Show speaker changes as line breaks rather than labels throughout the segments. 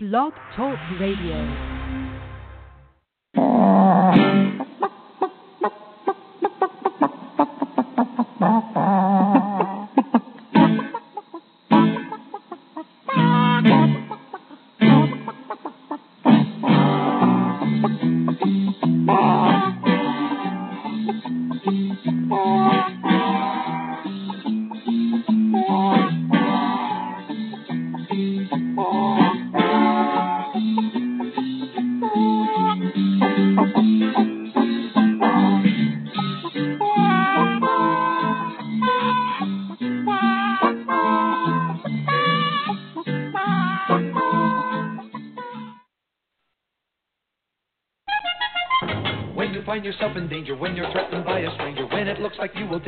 Blog Talk Radio.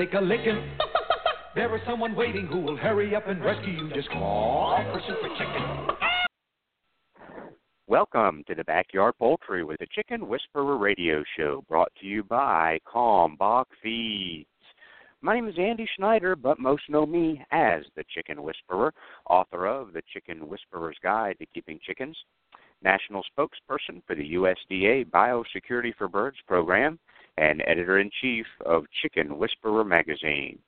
Take a licking, there is someone waiting who will hurry up and rescue you. Just call for Super Chicken.
Welcome to the Backyard Poultry with the Chicken Whisperer Radio Show, brought to you by Kalmbach Feeds. My name is Andy Schneider, but most know me as the Chicken Whisperer, author of The Chicken Whisperer's Guide to Keeping Chickens, national spokesperson for the USDA Biosecurity for Birds program, and editor in chief of Chicken Whisperer magazine.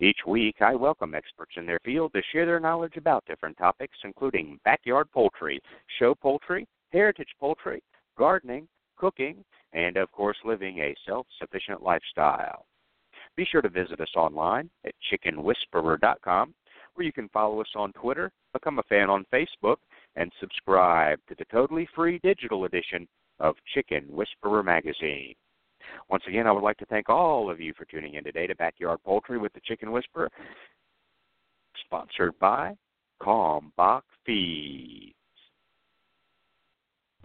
Each week, I welcome experts in their field to share their knowledge about different topics, including backyard poultry, show poultry, heritage poultry, gardening, cooking, and of course, living a self sufficient lifestyle. Be sure to visit us online at chickenwhisperer.com, where you can follow us on Twitter, become a fan on Facebook, and subscribe to the totally free digital edition of Chicken Whisperer magazine. Once again, I would like to thank all of you for tuning in today to Backyard Poultry with the Chicken Whisperer, sponsored by Kalmbach Feeds.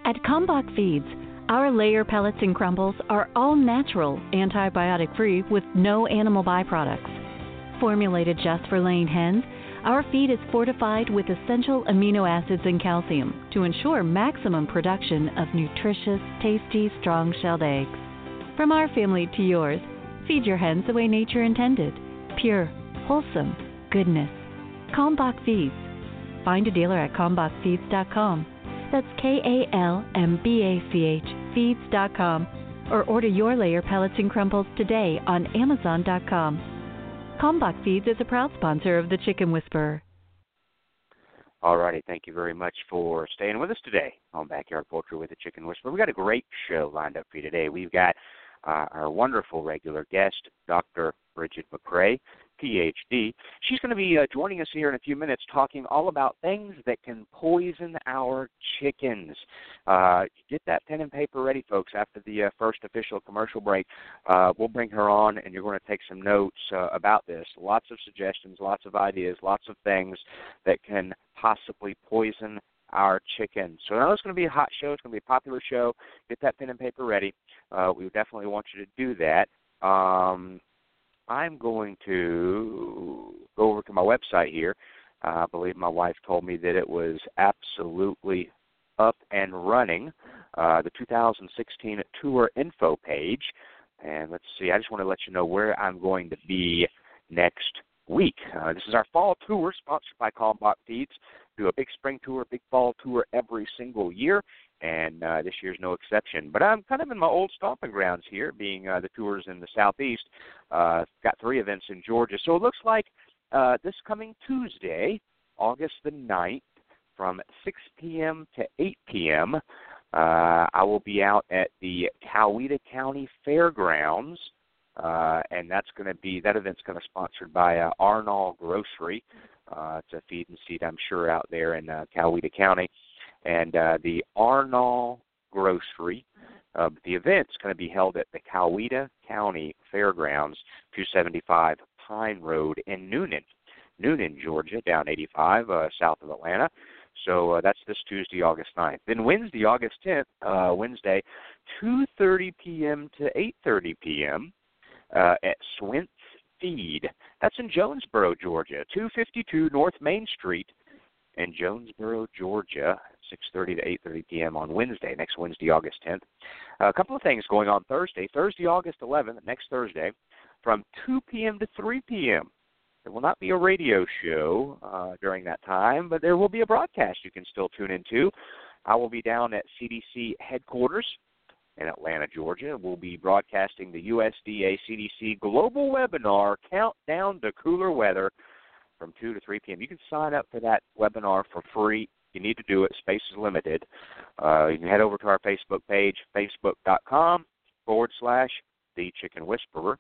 At Kalmbach Feeds, our layer pellets and crumbles are all natural, antibiotic free, with no animal byproducts. Formulated just for laying hens, our feed is fortified with essential amino acids and calcium to ensure maximum production of nutritious, tasty, strong shelled eggs. From our family to yours, feed your hens the way nature intended pure, wholesome goodness. Kalmbach Feeds. Find a dealer at kalmbachfeeds.com. That's K A L M B A C H feeds.com. Or order your layer pellets and crumbles today on Amazon.com. Kalmbach Feeds is a proud sponsor of the Chicken Whisperer.
All righty, thank you very much for staying with us today on Backyard Poultry with the Chicken Whisperer. We got a great show lined up for you today. We've got uh, our wonderful regular guest, Dr. Brigid McCrea, PhD. She's going to be uh, joining us here in a few minutes talking all about things that can poison our chickens. Uh, get that pen and paper ready, folks, after the uh, first official commercial break. Uh, we'll bring her on, and you're going to take some notes uh, about this. Lots of suggestions, lots of ideas, lots of things that can possibly poison our chickens. So now it's going to be a hot show. It's going to be a popular show. Get that pen and paper ready. Uh, we definitely want you to do that. Um, I'm going to go over to my website here. Uh, I believe my wife told me that it was absolutely up and running. Uh, the 2016 tour info page. And let's see, I just want to let you know where I'm going to be next week. Uh, this is our fall tour sponsored by Kalmbach Feeds. Do a big spring tour, big fall tour every single year, and uh, this year's no exception. But I'm kind of in my old stomping grounds here, being uh, the tours in the southeast. Uh, got three events in Georgia, so it looks like uh, this coming Tuesday, August the 9th, from 6 p.m. to 8 p.m. Uh, I will be out at the Coweta County Fairgrounds, uh, and that's going to be that event's going to be sponsored by uh, Arnall Grocery. Uh, it's a feed and seed, I'm sure, out there in uh, Coweta County, and uh, the Arnall Grocery. Uh, the event's going to be held at the Coweta County Fairgrounds, 275 Pine Road in Newnan, Newnan, Georgia, down 85 uh, south of Atlanta. So uh, that's this Tuesday, August 9th. Then Wednesday, August 10th, uh, Wednesday, 2:30 p.m. to 8:30 p.m. Uh, at Swint's Feed. That's in Jonesboro, Georgia, 252 North Main Street in Jonesboro, Georgia. 6:30 to 8:30 p.m. on Wednesday, next Wednesday, August 10th. Uh, a couple of things going on Thursday. Thursday, August 11th, next Thursday, from 2 p.m. to 3 p.m. There will not be a radio show uh, during that time, but there will be a broadcast you can still tune into. I will be down at CDC headquarters in Atlanta, Georgia. We'll be broadcasting the USDA CDC global webinar, Countdown to Cooler Weather, from 2 to 3 p.m. You can sign up for that webinar for free. You need to do it. Space is limited. Uh, you can head over to our Facebook page, facebook.com forward slash The Chicken Whisperer.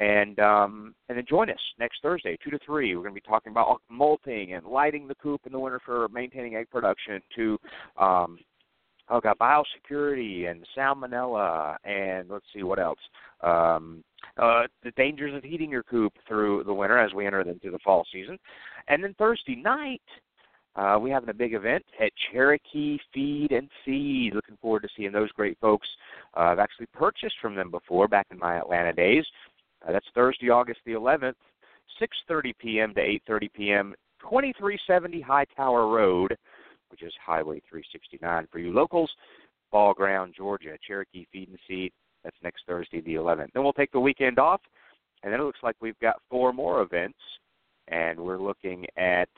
And um, and then join us next Thursday, two to three. We're going to be talking about molting and lighting the coop in the winter for maintaining egg production. To um, oh god, biosecurity and salmonella, and let's see what else. Um, uh, the dangers of heating your coop through the winter as we enter into the fall season. And then Thursday night, uh, we having a big event at Cherokee Feed and Seed. Looking forward to seeing those great folks. Uh, I've actually purchased from them before back in my Atlanta days. Uh, that's Thursday, August the 11th, 6:30 p.m. to 8:30 p.m. 2370 High Tower Road which is Highway 369 for you locals. Ball Ground, Georgia, Cherokee Feed and Seed. That's next Thursday, the 11th. Then we'll take the weekend off, and then it looks like we've got four more events, and we're looking at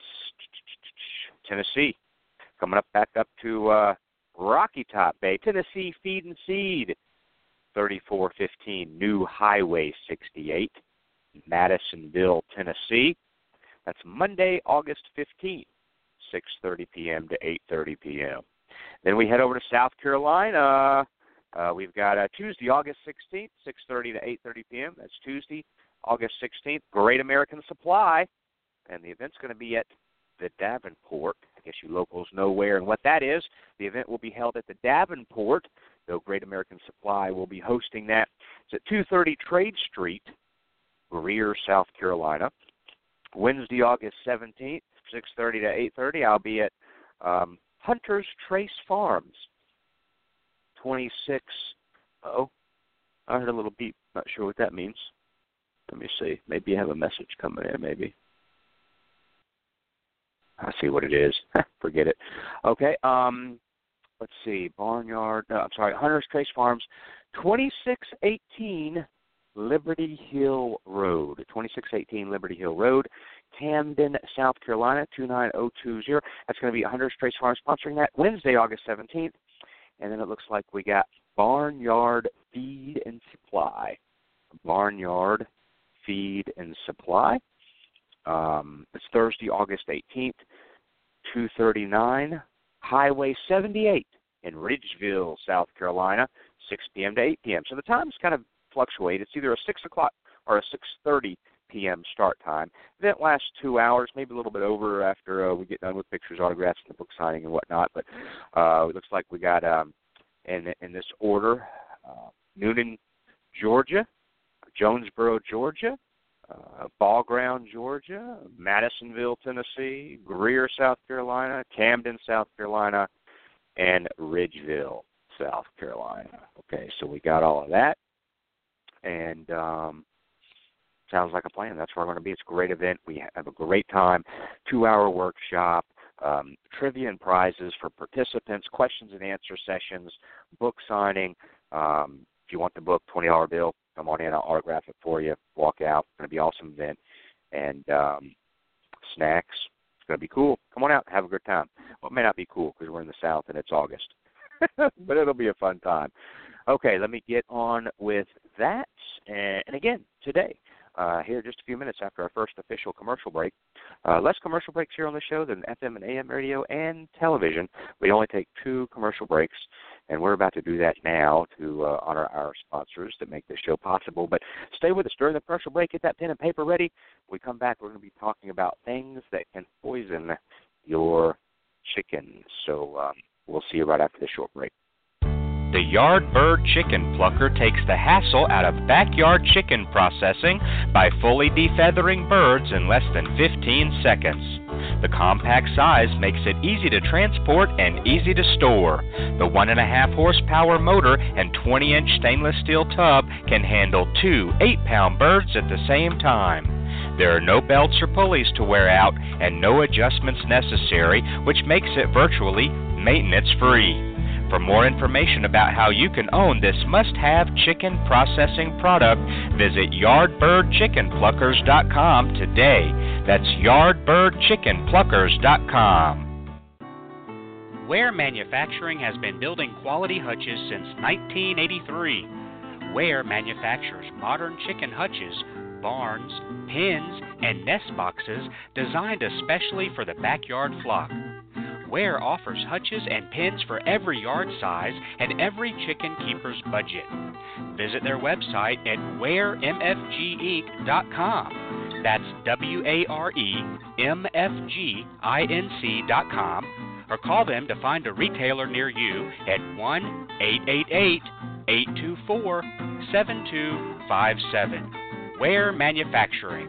Tennessee, coming up back up to uh, Rocky Top Bay, Tennessee Feed and Seed, 3415 New Highway 68, Madisonville, Tennessee. That's Monday, August 15th. 6:30 p.m. to 8:30 p.m. Then we head over to South Carolina. Uh, we've got uh, Tuesday, August 16th, 6:30 to 8:30 p.m. That's Tuesday, August 16th. Great American Supply, and the event's going to be at the Davenport. I guess you locals know where and what that is. The event will be held at the Davenport, though Great American Supply will be hosting that. It's at 230 Trade Street, Greer, South Carolina. Wednesday, August 17th, 6:30 to 8:30. I'll be at um, Hunter's Trace Farms, 26. Oh, I heard a little beep. Not sure what that means. Let me see. Maybe you have a message coming in. Maybe. I see what it is. Forget it. Okay. Um, let's see. Barnyard. No, I'm sorry. Hunter's Trace Farms, 2618 Liberty Hill Road. 2618 Liberty Hill Road. Camden, South Carolina, 29020. That's going to be 100 Trace Farm sponsoring that Wednesday, August 17th. And then it looks like we got Barnyard Feed and Supply. Barnyard Feed and Supply. Um, it's Thursday, August 18th, 239 Highway 78 in Ridgeville, South Carolina, 6 p.m. to 8 p.m. So the times kind of fluctuate. It's either a 6 o'clock or a 6:30 p.m. start time. Event lasts two hours, maybe a little bit over after uh, we get done with pictures, autographs, and the book signing and whatnot. But uh, it looks like we got um, in in this order: uh, Newnan, Georgia, Jonesboro, Georgia, uh, Ball Ground, Georgia, Madisonville, Tennessee, Greer, South Carolina, Camden, South Carolina, and Ridgeville, South Carolina. Okay, so we got all of that. And um, sounds like a plan. That's where I'm going to be. It's a great event. We have a great time. Two hour workshop, um, trivia and prizes for participants, questions and answer sessions, book signing. Um, if you want the book, twenty dollar bill, come on in. I'll autograph it for you. Walk out. It's going to be an awesome event. And um, snacks. It's going to be cool. Come on out. Have a good time. Well, it may not be cool because we're in the South and it's August, but it'll be a fun time. Okay, let me get on with that. And again, today uh, here just a few minutes after our first official commercial break. Uh, less commercial breaks here on the show than FM and AM radio and television. We only take two commercial breaks, and we're about to do that now to uh, honor our sponsors that make this show possible. But stay with us during the commercial break. Get that pen and paper ready. When we come back, we're going to be talking about things that can poison your chicken. So um, we'll see you right after this short break.
The Yardbird Chicken Plucker takes the hassle out of backyard chicken processing by fully defeathering birds in less than 15 seconds. The compact size makes it easy to transport and easy to store. The 1.5 horsepower motor and 20 inch stainless steel tub can handle two 8 pound birds at the same time. There are no belts or pulleys to wear out and no adjustments necessary, which makes it virtually maintenance free.
For more information about how you can own this must have chicken processing product, visit yardbirdchickenpluckers.com today. That's yardbirdchickenpluckers.com.
Ware Manufacturing has been building quality hutches since 1983. Ware manufactures modern chicken hutches, barns, pens, and nest boxes designed especially for the backyard flock. Ware offers hutches and pens for every yard size and every chicken keeper's budget. Visit their website at waremfginc.com. That's W A R E M F G I N C.com. Or call them to find a retailer near you at 1 888 824 7257. Ware Manufacturing.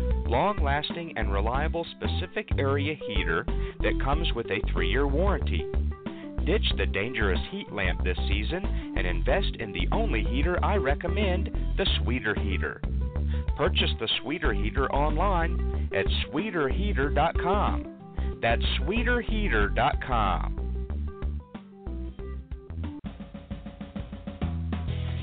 long lasting, and reliable specific area heater that comes with a three year warranty. Ditch the dangerous heat lamp this season and invest in the only heater I recommend the Sweeter Heater. Purchase the Sweeter Heater online at sweeterheater.com. That's sweeterheater.com.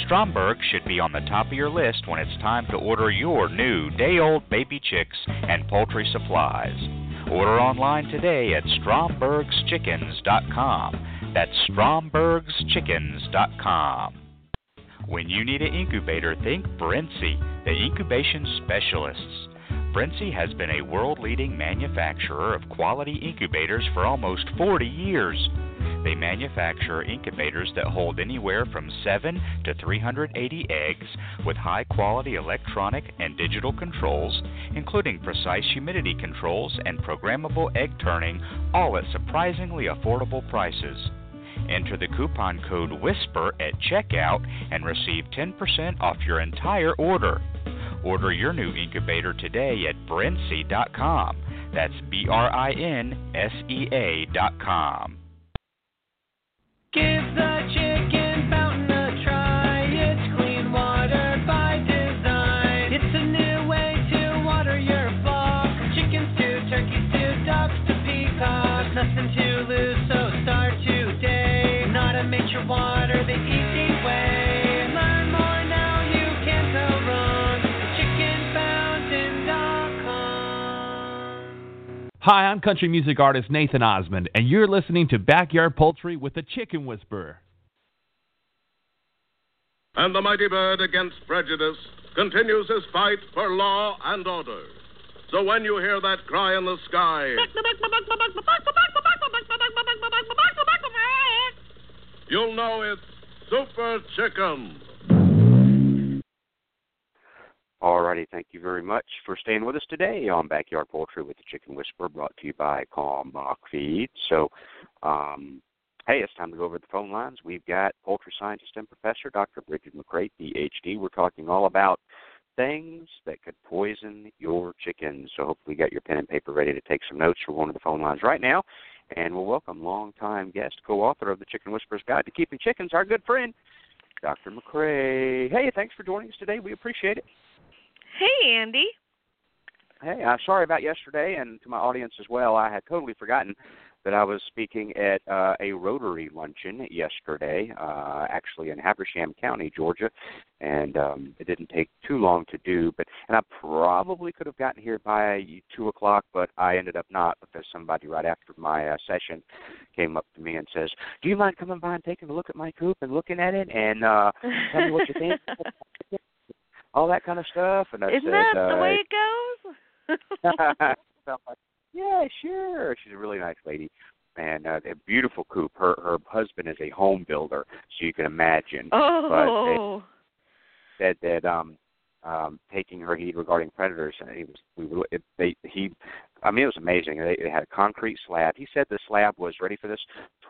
Stromberg should be on the top of your list when it's time to order your new day old baby chicks and poultry supplies. Order online today at strombergschickens.com. That's strombergschickens.com. When you need an incubator, think Brinsea, the incubation specialists. Brinsea has been a world leading manufacturer of quality incubators for almost 40 years. They manufacture incubators that hold anywhere from 7 to 380 eggs with high quality electronic and digital controls, including precise humidity controls and programmable egg turning, all at surprisingly affordable prices. Enter the coupon code WHISPER at checkout and receive 10% off your entire order. Order your new incubator today at brinsea.com. That's B R I N S E A.com.
Give the chicken
Hi, I'm country music artist Nathan Osmond, and you're listening to Backyard Poultry with the Chicken Whisperer.
And the mighty bird against prejudice continues his fight for law and order. So when you hear that cry in the sky, you'll know it's Super Chicken.
Alrighty, thank you very much for staying with us today on Backyard Poultry with the Chicken Whisperer, brought to you by Kalmbach Feed. So, um, hey, it's time to go over the phone lines. We've got poultry scientist and professor Dr. Brigid McCrea, PhD. We're talking all about things that could poison your chickens. So hopefully you got your pen and paper ready to take some notes. for one of the phone lines right now, and we'll welcome longtime guest, co-author of the Chicken Whisperer's Guide to Keeping Chickens, our good friend, Dr. McCrea. Hey, thanks for joining us today. We appreciate it.
Hey, Andy.
Hey, I'm sorry about yesterday, and to my audience as well. I had totally forgotten that I was speaking at uh, a Rotary luncheon yesterday, uh, actually in Habersham County, Georgia, and um, it didn't take too long to do. But and I probably could have gotten here by two o'clock, but I ended up not because somebody right after my uh, session came up to me and says, "Do you mind coming by and taking a look at my coop and looking at it and uh, tell me what you think?" all that kind of stuff. And I
Isn't
said,
that
uh,
the way it goes?
so I'm like, yeah, sure. She's a really nice lady, and uh, a beautiful coop. Her her husband is a home builder, so you can imagine.
oh.
But they said that um um taking her heed regarding predators, and he was we were it, they he. I mean, it was amazing. They, they had a concrete slab. He said the slab was ready for this,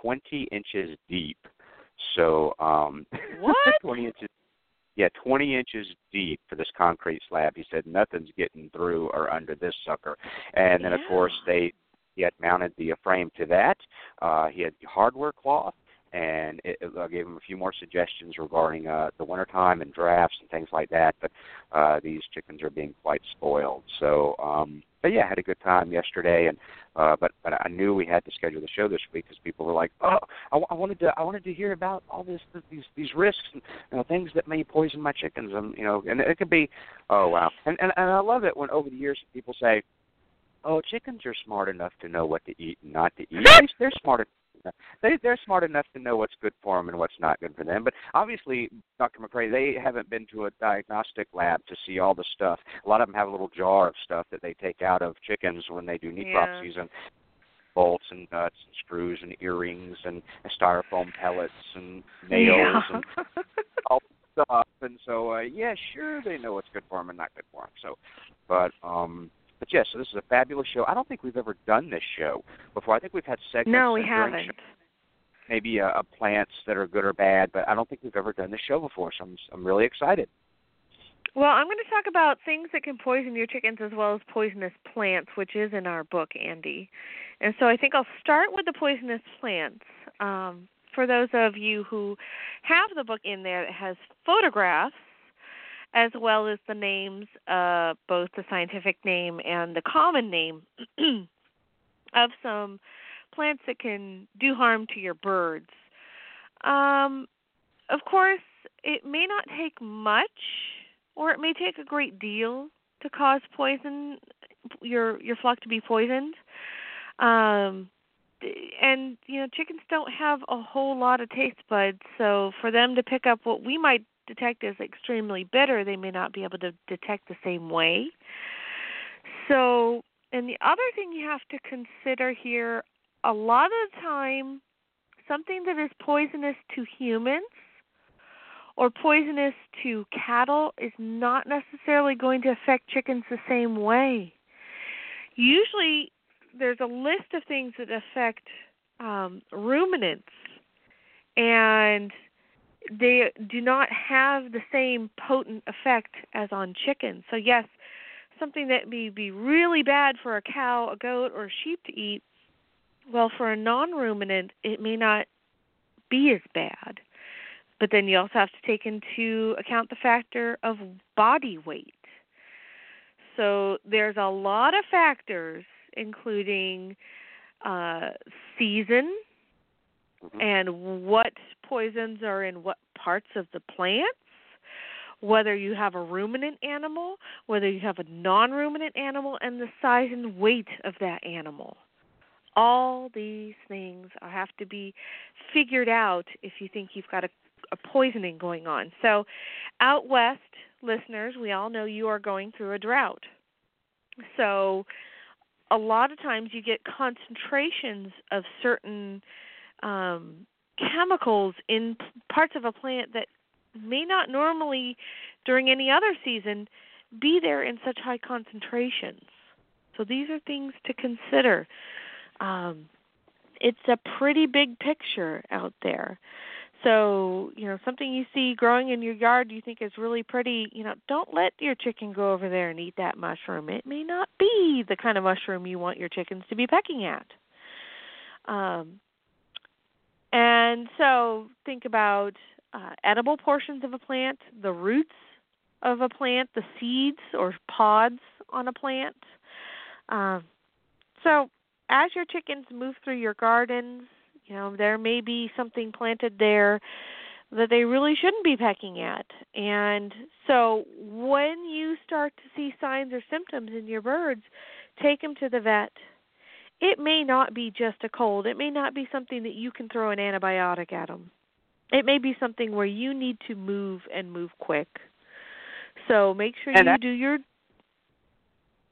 20 inches deep. So, um,
What?
20 inches yeah, 20 inches deep for this concrete slab. He said nothing's getting through or under this sucker. And then, of course, they he had mounted the frame to that. Uh, he had hardware cloth, and it, it, I gave him a few more suggestions regarding uh, the wintertime and drafts and things like that. But uh, these chickens are being quite spoiled. So, um, but yeah, I had a good time yesterday, and uh, but but I knew we had to schedule the show this week because people were like, oh, I, I wanted to I wanted to hear about all this these these risks and you know, things that may poison my chickens, and you know, and it could be, oh wow, and and and I love it when over the years people say, oh, chickens are smart enough to know what to eat and not to eat. They- They're smart. Enough- They they're smart enough to know what's good for them and what's not good for them. But obviously, Dr. McCrea, they haven't been to a diagnostic lab to see all the stuff. A lot of them have a little jar of stuff that they take out of chickens when they do necropsies and bolts and nuts and screws and earrings and styrofoam pellets and nails
Yeah.
and all stuff. And so, uh, yeah, sure, they know what's good for them and not good for them. So, but um, but yeah, so this is a fabulous show. I don't think we've ever done this show before. I think we've had segments.
no, we haven't.
show- maybe uh, plants that are good or bad, but I don't think we've ever done this show before. So I'm I'm really excited.
Well, I'm going to talk about things that can poison your chickens as well as poisonous plants, which is in our book, Andy. And so I think I'll start with the poisonous plants. Um, for those of you who have the book in there that has photographs as well as the names, uh, both the scientific name and the common name of some plants that can do harm to your birds. Um, of course, it may not take much or it may take a great deal to cause poison your your flock to be poisoned. Um and you know chickens don't have a whole lot of taste buds, so for them to pick up what we might detect as extremely bitter, they may not be able to detect the same way. So, and the other thing you have to consider here, a lot of the time something that is poisonous to humans or poisonous to cattle is not necessarily going to affect chickens the same way. Usually, there's a list of things that affect um, ruminants, and they do not have the same potent effect as on chickens. So, yes, something that may be really bad for a cow, a goat, or a sheep to eat, well, for a non ruminant, it may not be as bad. But then you also have to take into account the factor of body weight. So there's a lot of factors, including uh, season Mm-hmm. and what poisons are in what parts of the plants, whether you have a ruminant animal, whether you have a non ruminant animal, and the size and weight of that animal. All these things have to be figured out if you think you've got a a poisoning going on. So, out west, listeners, we all know you are going through a drought. So, a lot of times you get concentrations of certain um, chemicals in parts of a plant that may not normally, during any other season, be there in such high concentrations. So, these are things to consider. Um, it's a pretty big picture out there. So, you know, something you see growing in your yard you think is really pretty, you know, don't let your chicken go over there and eat that mushroom. It may not be the kind of mushroom you want your chickens to be pecking at. Um, and so think about uh, edible portions of a plant, the roots of a plant, the seeds or pods on a plant. Um, so as your chickens move through your gardens, you know, there may be something planted there that they really shouldn't be pecking at. And so when you start to see signs or symptoms in your birds, take them to the vet. It may not be just a cold. It may not be something that you can throw an antibiotic at them. It may be something where you need to move and move quick. So make sure
And
you
that-
do your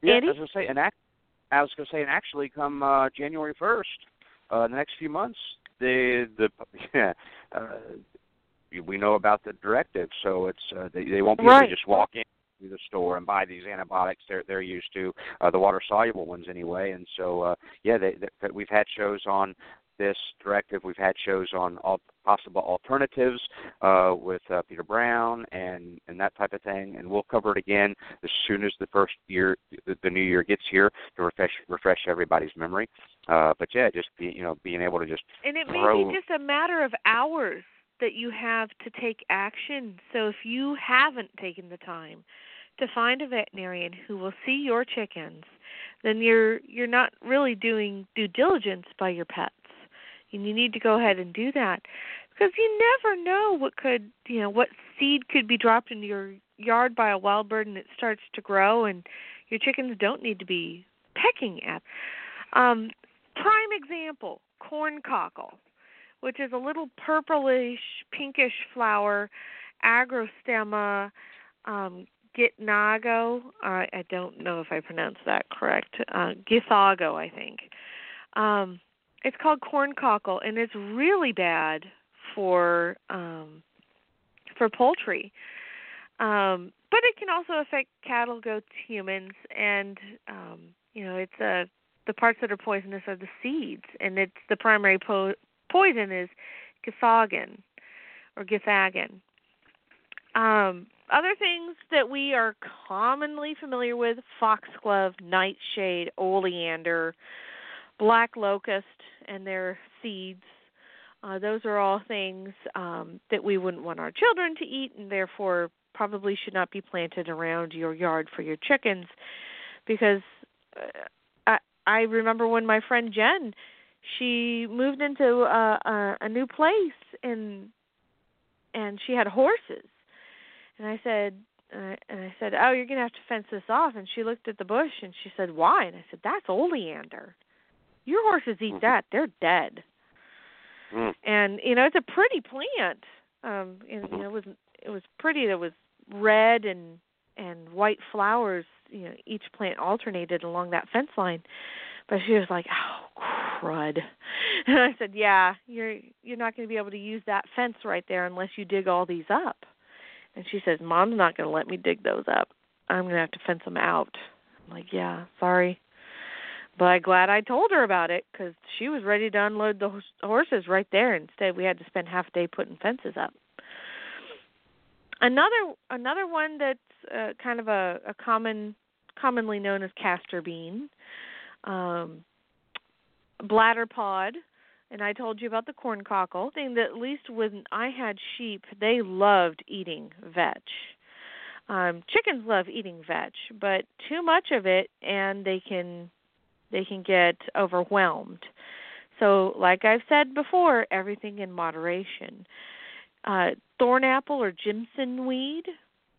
Yeah,
Eddie?
I was gonna say, and act, I was gonna say, and actually, come uh, January first, uh, the next few months, the the yeah, uh, we know about the directive, so it's uh, they they won't be able to just walk in to the store and buy these antibiotics they're they're used to uh, the water soluble ones anyway, and so uh, yeah, they, they, we've had shows on this directive. We've had shows on all possible alternatives uh, with uh, Peter Brown and and that type of thing, and we'll cover it again as soon as the first year, the, the new year gets here to refresh refresh everybody's memory. Uh, but yeah, just be you know being able to just
And it may be just a matter of hours that you have to take action. So if you haven't taken the time to find a veterinarian who will see your chickens, then you're you're not really doing due diligence by your pets. And you need to go ahead and do that because you never know what could, you know, what seed could be dropped into your yard by a wild bird and it starts to grow and your chickens don't need to be pecking at. Um prime example, corn cockle which is a little purplish, pinkish flower, agrostemma um, gitnago. I, I don't know if I pronounced that correct. Uh, githago, I think. Um, it's called corn cockle, and it's really bad for um, for poultry. Um, but it can also affect cattle, goats, humans, and um, you know it's uh, the parts that are poisonous are the seeds, and it's the primary po- poison is githagan or githagan. Um, other things that we are commonly familiar with: foxglove, nightshade, oleander, black locust, and their seeds. Uh, those are all things um, that we wouldn't want our children to eat, and therefore probably should not be planted around your yard for your chickens, because uh, I I remember when my friend Jen she moved into a, a a new place and and she had horses and i said uh, and i said oh you're going to have to fence this off. And she looked at the bush and she said why? And i said that's oleander. Your horses eat that. They're dead.
Mm.
and you know it's a pretty plant. Um and you know it was it was pretty it was red and and white flowers you know each plant alternated along that fence line. But she was like oh crud. And i said yeah you're you're not going to be able to use that fence right there unless you dig all these up and she says mom's not going to let me dig those up i'm going to have to fence them out i'm like yeah sorry but I'm glad I told her about it because she was ready to unload the horses right there. Instead, we had to spend half a day putting fences up. Another another one that's uh, kind of a, a common, commonly known as castor bean, um, bladder pod, and I told you about the corn cockle thing. That at least when I had sheep, they loved eating vetch. Um, chickens love eating vetch, but too much of it, and they can they can get overwhelmed. So, like I've said before, everything in moderation. Uh, thornapple or Jimson weed,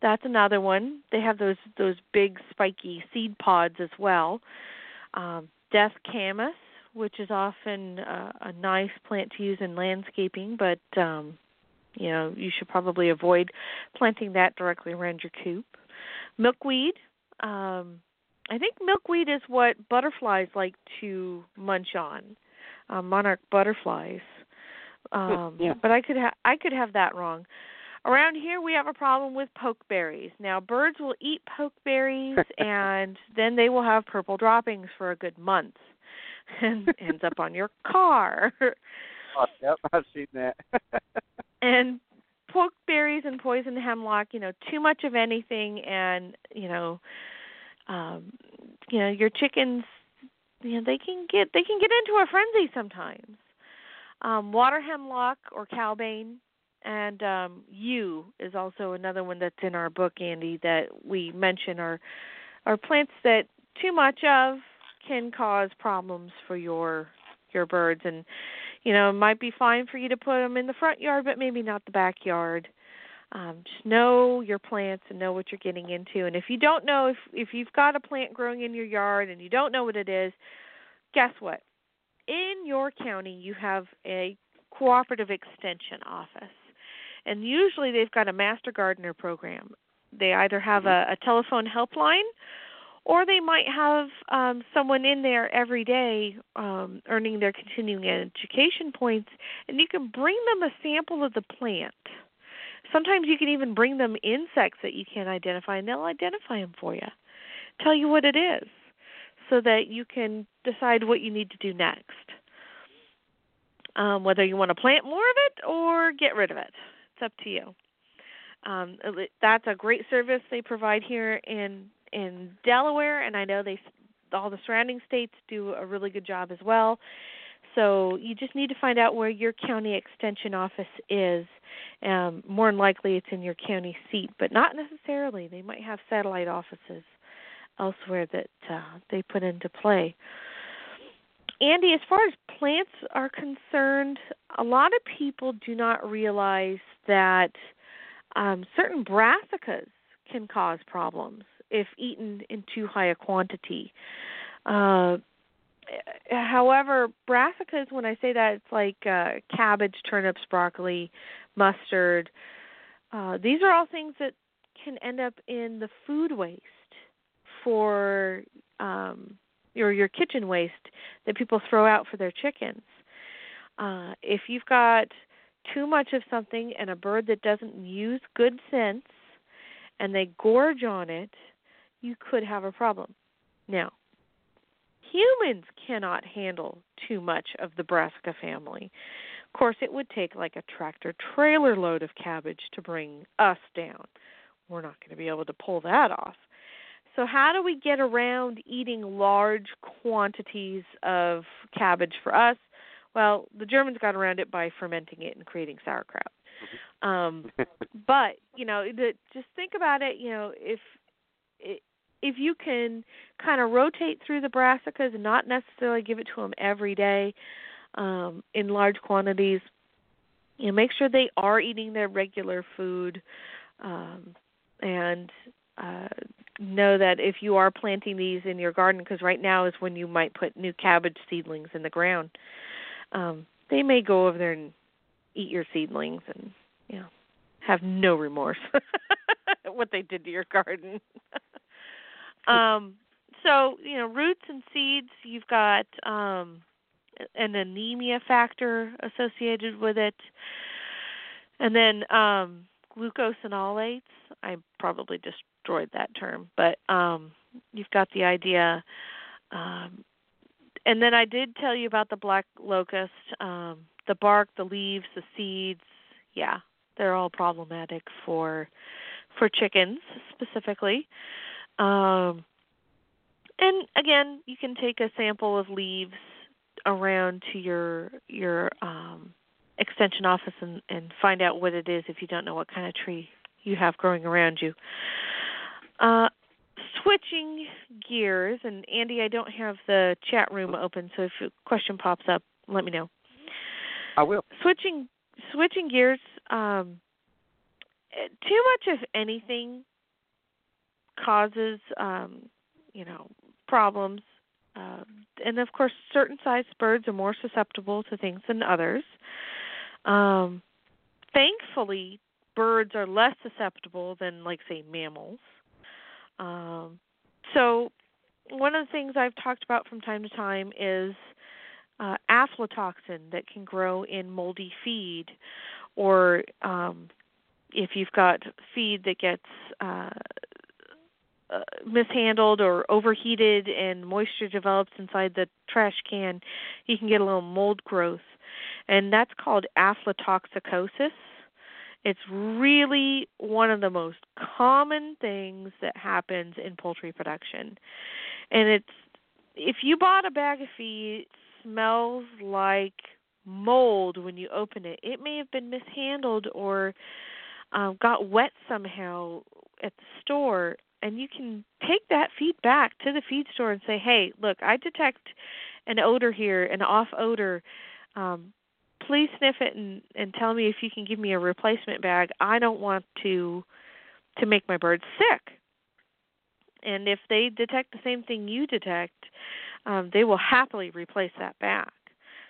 that's another one. They have those those big spiky seed pods as well. Um, death camas, which is often uh, a nice plant to use in landscaping, but um, you know you should probably avoid planting that directly around your coop. Milkweed. Um, I think milkweed is what butterflies like to munch on, uh, monarch butterflies. Um,
yeah.
But I could ha- I could have that wrong. Around here, we have a problem with pokeberries. Now, birds will eat pokeberries, and then they will have purple droppings for a good month, and ends up on your car.
Oh, yep, I've seen that.
and pokeberries and poison hemlock, you know, too much of anything, and you know, um, you know, your chickens, you know, they can get they can get into a frenzy sometimes. Um, water hemlock or cowbane, and um, yew is also another one that's in our book, Andy, that we mention are are plants that too much of can cause problems for your your birds. And you know it might be fine for you to put them in the front yard but maybe not the backyard. Um, just know your plants and know what you're getting into. And if you don't know if if you've got a plant growing in your yard and you don't know what it is guess what? In your county you have a cooperative extension office. And usually they've got a master gardener program. They either have a, a telephone helpline or they might have um, someone in there every day um, earning their continuing education points, and you can bring them a sample of the plant. Sometimes you can even bring them insects that you can't identify, and they'll identify them for you, tell you what it is, so that you can decide what you need to do next. Um, whether you want to plant more of it or get rid of it, it's up to you. Um, that's a great service they provide here in in Delaware, and I know they all the surrounding states do a really good job as well. So you just need to find out where your county extension office is. Um, more than likely, it's in your county seat, but not necessarily. They might have satellite offices elsewhere that uh, they put into play. Andy, as far as plants are concerned, a lot of people do not realize that um, certain brassicas can cause problems if eaten in too high a quantity. Uh, however, brassicas, when I say that, it's like uh, cabbage, turnips, broccoli, mustard. Uh, these are all things that can end up in the food waste for um, your your kitchen waste that people throw out for their chickens. Uh, if you've got too much of something and a bird that doesn't use good sense and they gorge on it, you could have a problem. Now, humans cannot handle too much of the brassica family. Of course, it would take like a tractor trailer load of cabbage to bring us down. We're not going to be able to pull that off. So, how do we get around eating large quantities of cabbage for us? Well, the Germans got around it by fermenting it and creating sauerkraut. Um, but you know, the, just think about it. You know, if if you can kind of rotate through the brassicas not necessarily give it to them every day um, in large quantities, you know, make sure they are eating their regular food, um, and uh, know that if you are planting these in your garden, because right now is when you might put new cabbage seedlings in the ground, um, they may go over there and eat your seedlings and you know have no remorse what they did to your garden. um, so you know, roots and seeds. You've got um, an anemia factor associated with it, and then um, glucosinolates. I probably destroyed that term, but um, you've got the idea. Um, and then I did tell you about the black locust, um, the bark, the leaves, the seeds. Yeah, they're all problematic for for chickens specifically. Um, and again, you can take a sample of leaves around to your your um, extension office and, and find out what it is if you don't know what kind of tree you have growing around you. Uh, switching gears, and Andy, I don't have the chat room open, so if a question pops up, let me know.
I will.
Switching switching gears. Um, too much of anything causes um, you know problems uh, and of course certain sized birds are more susceptible to things than others. Um, thankfully birds are less susceptible than like say mammals. Um, so one of the things i've talked about from time to time is uh, aflatoxin that can grow in moldy feed or um, if you've got feed that gets uh, uh, mishandled or overheated and moisture develops inside the trash can, you can get a little mold growth. And that's called aflatoxicosis. It's really one of the most common things that happens in poultry production. And it's if you bought a bag of feed, it smells like mold when you open it. It may have been mishandled or um, got wet somehow at the store, and you can take that feedback to the feed store and say, "Hey, look, I detect an odor here, an off odor. Um, please sniff it and and tell me if you can give me a replacement bag. I don't want to to make my birds sick." And if they detect the same thing you detect, um, they will happily replace that bag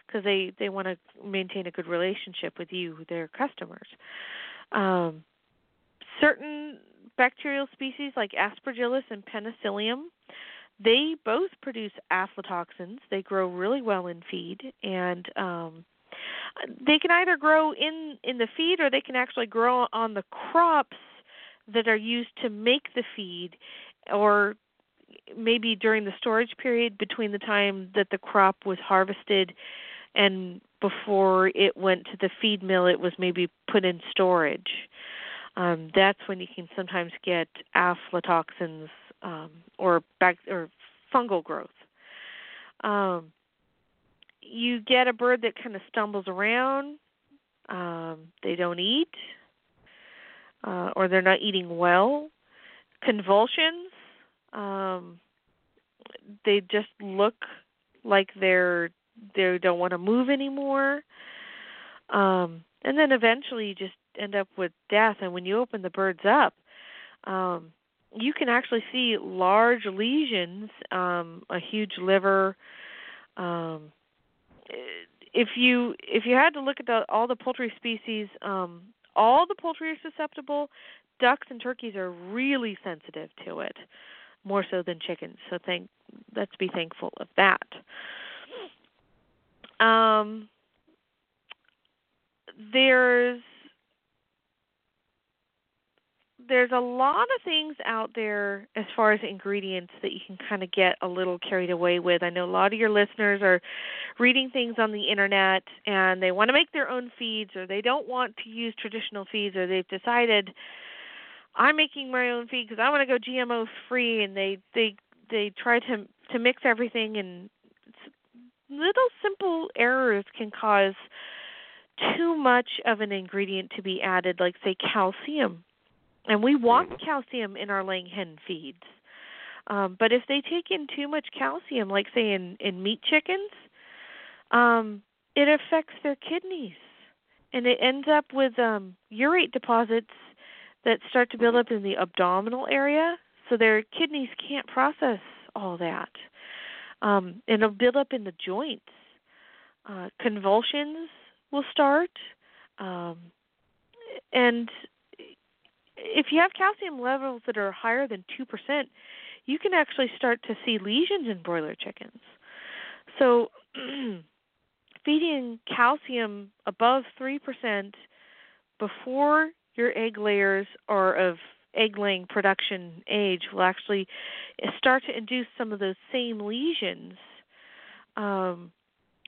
because they they want to maintain a good relationship with you, their customers. Um, certain bacterial species like Aspergillus and Penicillium, they both produce aflatoxins. They grow really well in feed, and um, they can either grow in in the feed or they can actually grow on the crops that are used to make the feed, or maybe during the storage period between the time that the crop was harvested and before it went to the feed mill, it was maybe put in storage. Um, that's when you can sometimes get aflatoxins um, or back or fungal growth. Um, you get a bird that kind of stumbles around. Um, they don't eat, uh, or they're not eating well. Convulsions. Um, they just look like they're they don't want to move anymore. Um, and then eventually you just end up with death. And when you open the birds up, um, you can actually see large lesions, um, a huge liver. Um, if you if you had to look at the, all the poultry species, um, all the poultry are susceptible. Ducks and turkeys are really sensitive to it, more so than chickens. So thank let's be thankful of that. Um, there's there's a lot of things out there as far as ingredients that you can kind of get a little carried away with. I know a lot of your listeners are reading things on the internet and they want to make their own feeds or they don't want to use traditional feeds or they've decided I'm making my own feed because I want to go GMO free and they they they try to to mix everything and little simple errors can cause too much of an ingredient to be added like say calcium and we want
Mm-hmm.
calcium in our laying hen feeds. Um, but if they take in too much calcium, like say in, in meat chickens, um, it affects their kidneys, and it ends up with um, urate deposits that start to build up in the abdominal area, so their kidneys can't process all that, um, and it'll build up in the joints. Uh, convulsions will start, um, and if you have calcium levels that are higher than 2%, you can actually start to see lesions in broiler chickens. So, feeding calcium above 3% before your egg layers are of egg laying production age will actually start to induce some of those same lesions um,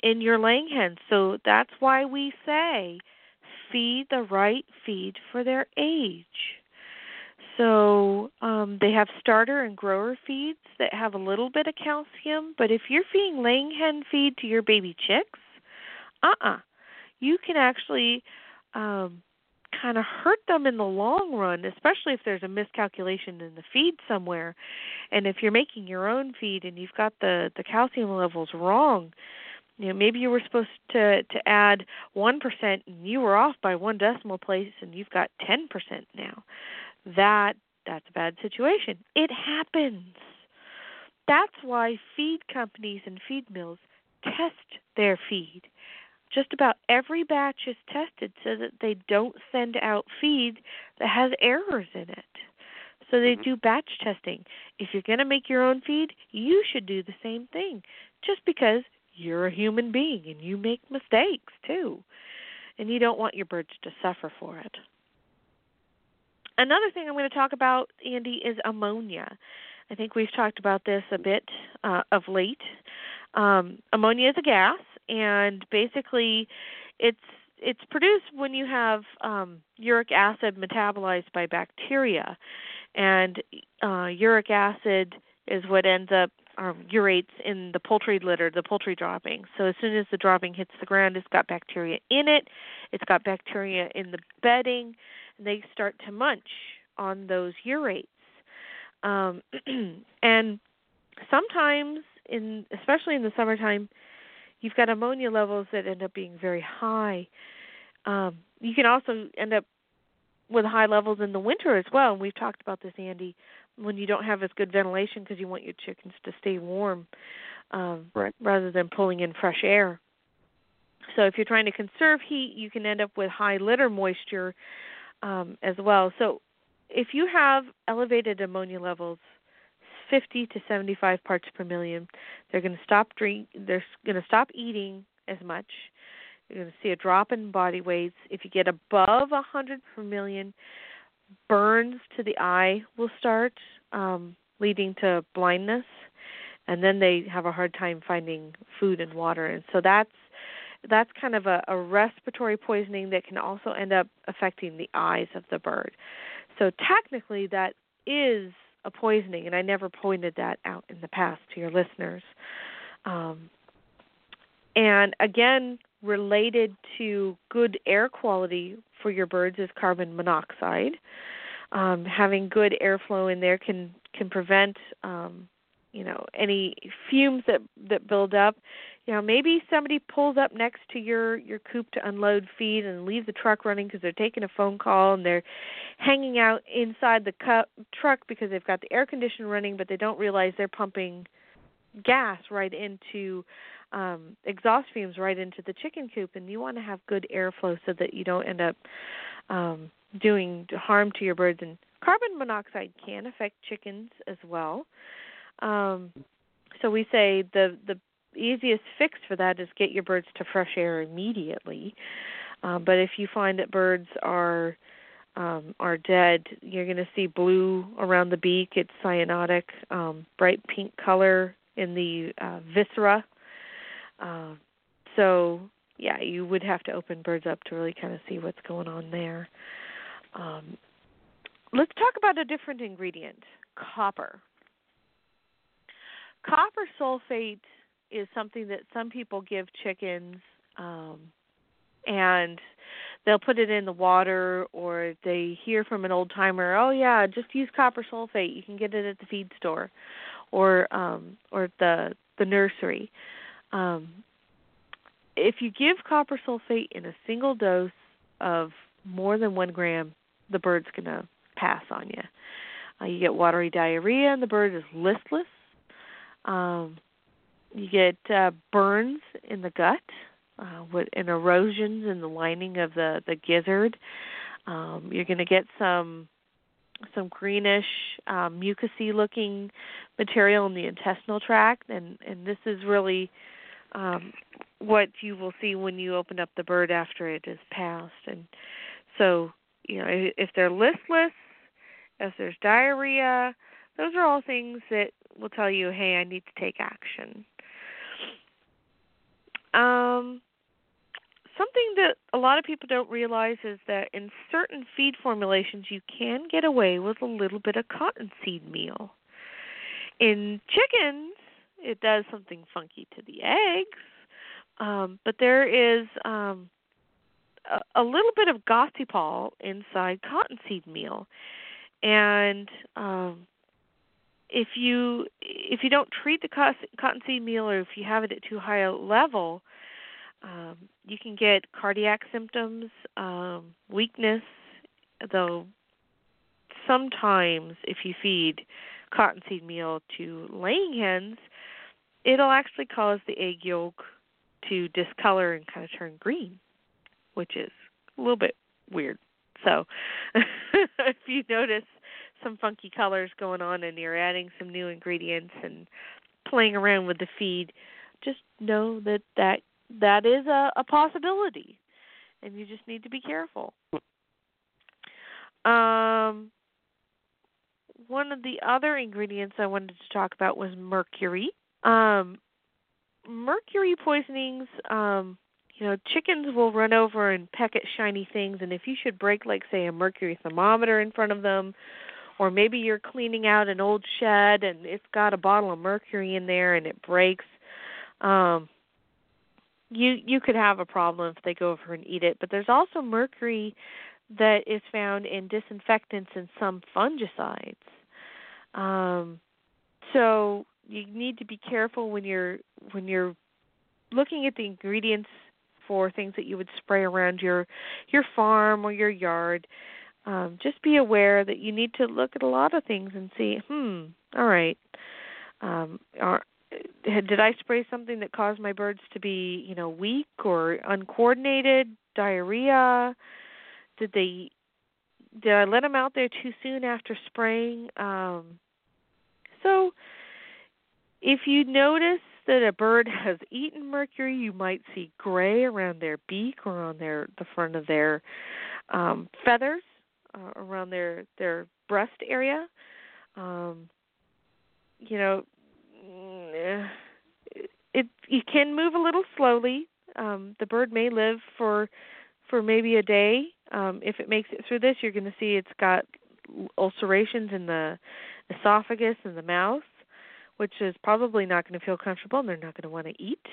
in your laying hens. So that's why we say feed the right feed for their age. So um, they have starter and grower feeds that have a little bit of calcium, but if you're feeding laying hen feed to your baby chicks, uh-uh, you can actually um, kind of hurt them in the long run, especially if there's a miscalculation in the feed somewhere. And if you're making your own feed and you've got the the calcium levels wrong, you know maybe you were supposed to to add one percent and you were off by one decimal place and you've got ten percent now that that's a bad situation. It happens. That's why feed companies and feed mills test their feed. Just about every batch is tested so that they don't send out feed that has errors in it. So they mm-hmm. do batch testing. If you're going to make your own feed you should do the same thing just because you're a human being and you make mistakes too. And you don't want your birds to suffer for it. Another thing I'm going to talk about, Andy, is ammonia. I think we've talked about this a bit uh, of late. Um, ammonia is a gas, and basically, it's it's produced when you have um, uric acid metabolized by bacteria, and uh, uric acid is what ends up um, urates in the poultry litter, the poultry dropping. So as soon as the dropping hits the ground, it's got bacteria in it. It's got bacteria in the bedding, they start to munch on those urates. Um, and sometimes, in especially in the summertime, you've got ammonia levels that end up being very high. Um, you can also end up with high levels in the winter as well. And we've talked about this, Andy, when you don't have as good ventilation because you want your chickens to stay warm um,
right.
rather than pulling in fresh air. So if you're trying to conserve heat, you can end up with high litter moisture um, as well. So if you have elevated ammonia levels 50 to 75 parts per million, they're going to stop drink they're going to stop eating as much. You're going to see a drop in body weights. If you get above 100 per million, burns to the eye will start, um, leading to blindness, and then they have a hard time finding food and water. And so that's that's kind of a, a respiratory poisoning that can also end up affecting the eyes of the bird. So technically, that is a poisoning, and I never pointed that out in the past to your listeners. Um, and again, related to good air quality for your birds is carbon monoxide. Um, having good airflow in there can can prevent um, you know any fumes that that build up. You know maybe somebody pulls up next to your your coop to unload feed and leave the truck running because they're taking a phone call and they're hanging out inside the cu- truck because they've got the air conditioner running, but they don't realize they're pumping gas right into um, exhaust fumes right into the chicken coop, and you want to have good airflow so that you don't end up um, doing harm to your birds. And carbon monoxide can affect chickens as well. Um, so we say the the easiest fix for that is get your birds to fresh air immediately. Um, but if you find that birds are um, are dead, you're going to see blue around the beak. It's cyanotic, um, bright pink color in the uh, viscera uh, so yeah, you would have to open birds up to really kind of see what's going on there. Um, let's talk about a different ingredient, copper. Copper sulfate is something that some people give chickens, um, and they'll put it in the water, or they hear from an old timer, "Oh yeah, just use copper sulfate. You can get it at the feed store, or um, or the the nursery." Um, if you give copper sulfate in a single dose of more than one gram, the bird's going to pass on you. Uh, you get watery diarrhea, and the bird is listless. Um, you get uh, burns in the gut, uh, with and erosions in the lining of the the gizzard. Um, you're going to get some some greenish, um, mucousy looking material in the intestinal tract, and and this is really um, what you will see when you open up the bird after it is passed. And so, you know, if they're listless, if there's diarrhea, those are all things that will tell you, hey, I need to take action. Um, something that a lot of people don't realize is that in certain feed formulations, you can get away with a little bit of cottonseed meal. In chickens, it does something funky to the eggs, um, but there is um, a, a little bit of gossypol inside cottonseed meal, and um, if you if you don't treat the cottonseed meal or if you have it at too high a level, um, you can get cardiac symptoms, um, weakness. Though sometimes if you feed cottonseed meal to laying hens, it'll actually cause the egg yolk to discolor and kind of turn green, which is a little bit weird. So, if you notice some funky colors going on and you're adding some new ingredients and playing around with the feed, just know that that that is a, a possibility, and you just need to be careful. Um, one of the other ingredients I wanted to talk about was mercury. Um, mercury poisonings, um, you know, chickens will run over and peck at shiny things, and if you should break, like, say, a mercury thermometer in front of them, or maybe you're cleaning out an old shed and it's got a bottle of mercury in there and it breaks, um, you you could have a problem if they go over and eat it. But there's also mercury that is found in disinfectants and some fungicides. Um, so you need to be careful when you're when you're looking at the ingredients for things that you would spray around your your farm or your yard. Um, just be aware that you need to look at a lot of things and see, hmm, all right, um, are, did I spray something that caused my birds to be, you know, weak or uncoordinated, diarrhea? Did they did I let them out there too soon after spraying? Um, so, if you notice that a bird has eaten mercury, you might see gray around their beak or on their the front of their um, feathers, uh, around their their breast area. Um, you know, mm, it you can move a little slowly. Um, the bird may live for for maybe a day. Um, if it makes it through this, you're going to see it's got ulcerations in the esophagus and the mouth, which is probably not going to feel comfortable, and they're not going to want to eat.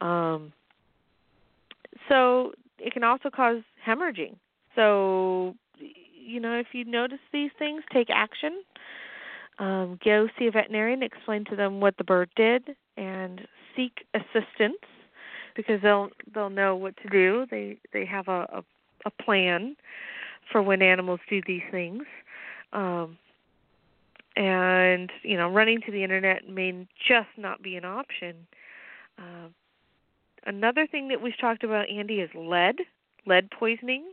Um, so it can also cause hemorrhaging. So, you know, if you notice these things, take action. Um, go see a veterinarian, explain to them what the bird did, and seek assistance because they'll they'll know what to do. They they have a a, a plan for when animals do these things. Um, and you know, running to the internet may just not be an option. Uh, another thing that we've talked about, Andy, is lead, lead poisoning.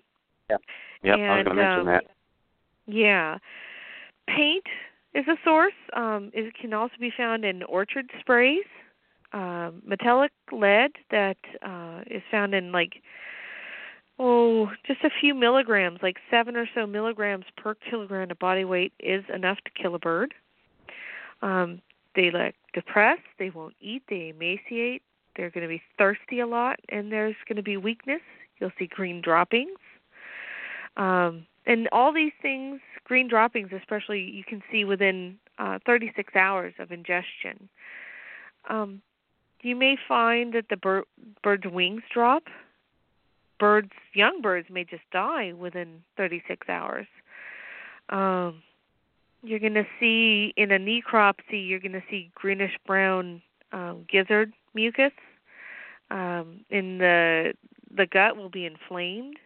Yep. Yep.
And,
I was going to mention
um,
that.
Yeah. Paint is a source. Um, it can also be found in orchard sprays. Um, metallic lead that uh, is found in like oh just a few milligrams, like seven or so milligrams per kilogram of body weight is enough to kill a bird. Um, they look depressed. They won't eat. They emaciate. They're going to be thirsty a lot, and there's going to be weakness. You'll see green droppings. Um, and all these things, green droppings especially, you can see within uh, 36 hours of ingestion. Um, you may find that the bird, bird's wings drop. Birds, young birds, may just die within 36 hours. Um, you're going to see in a necropsy, you're going to see greenish brown um, gizzard mucus. Um, in the the gut will be inflamed.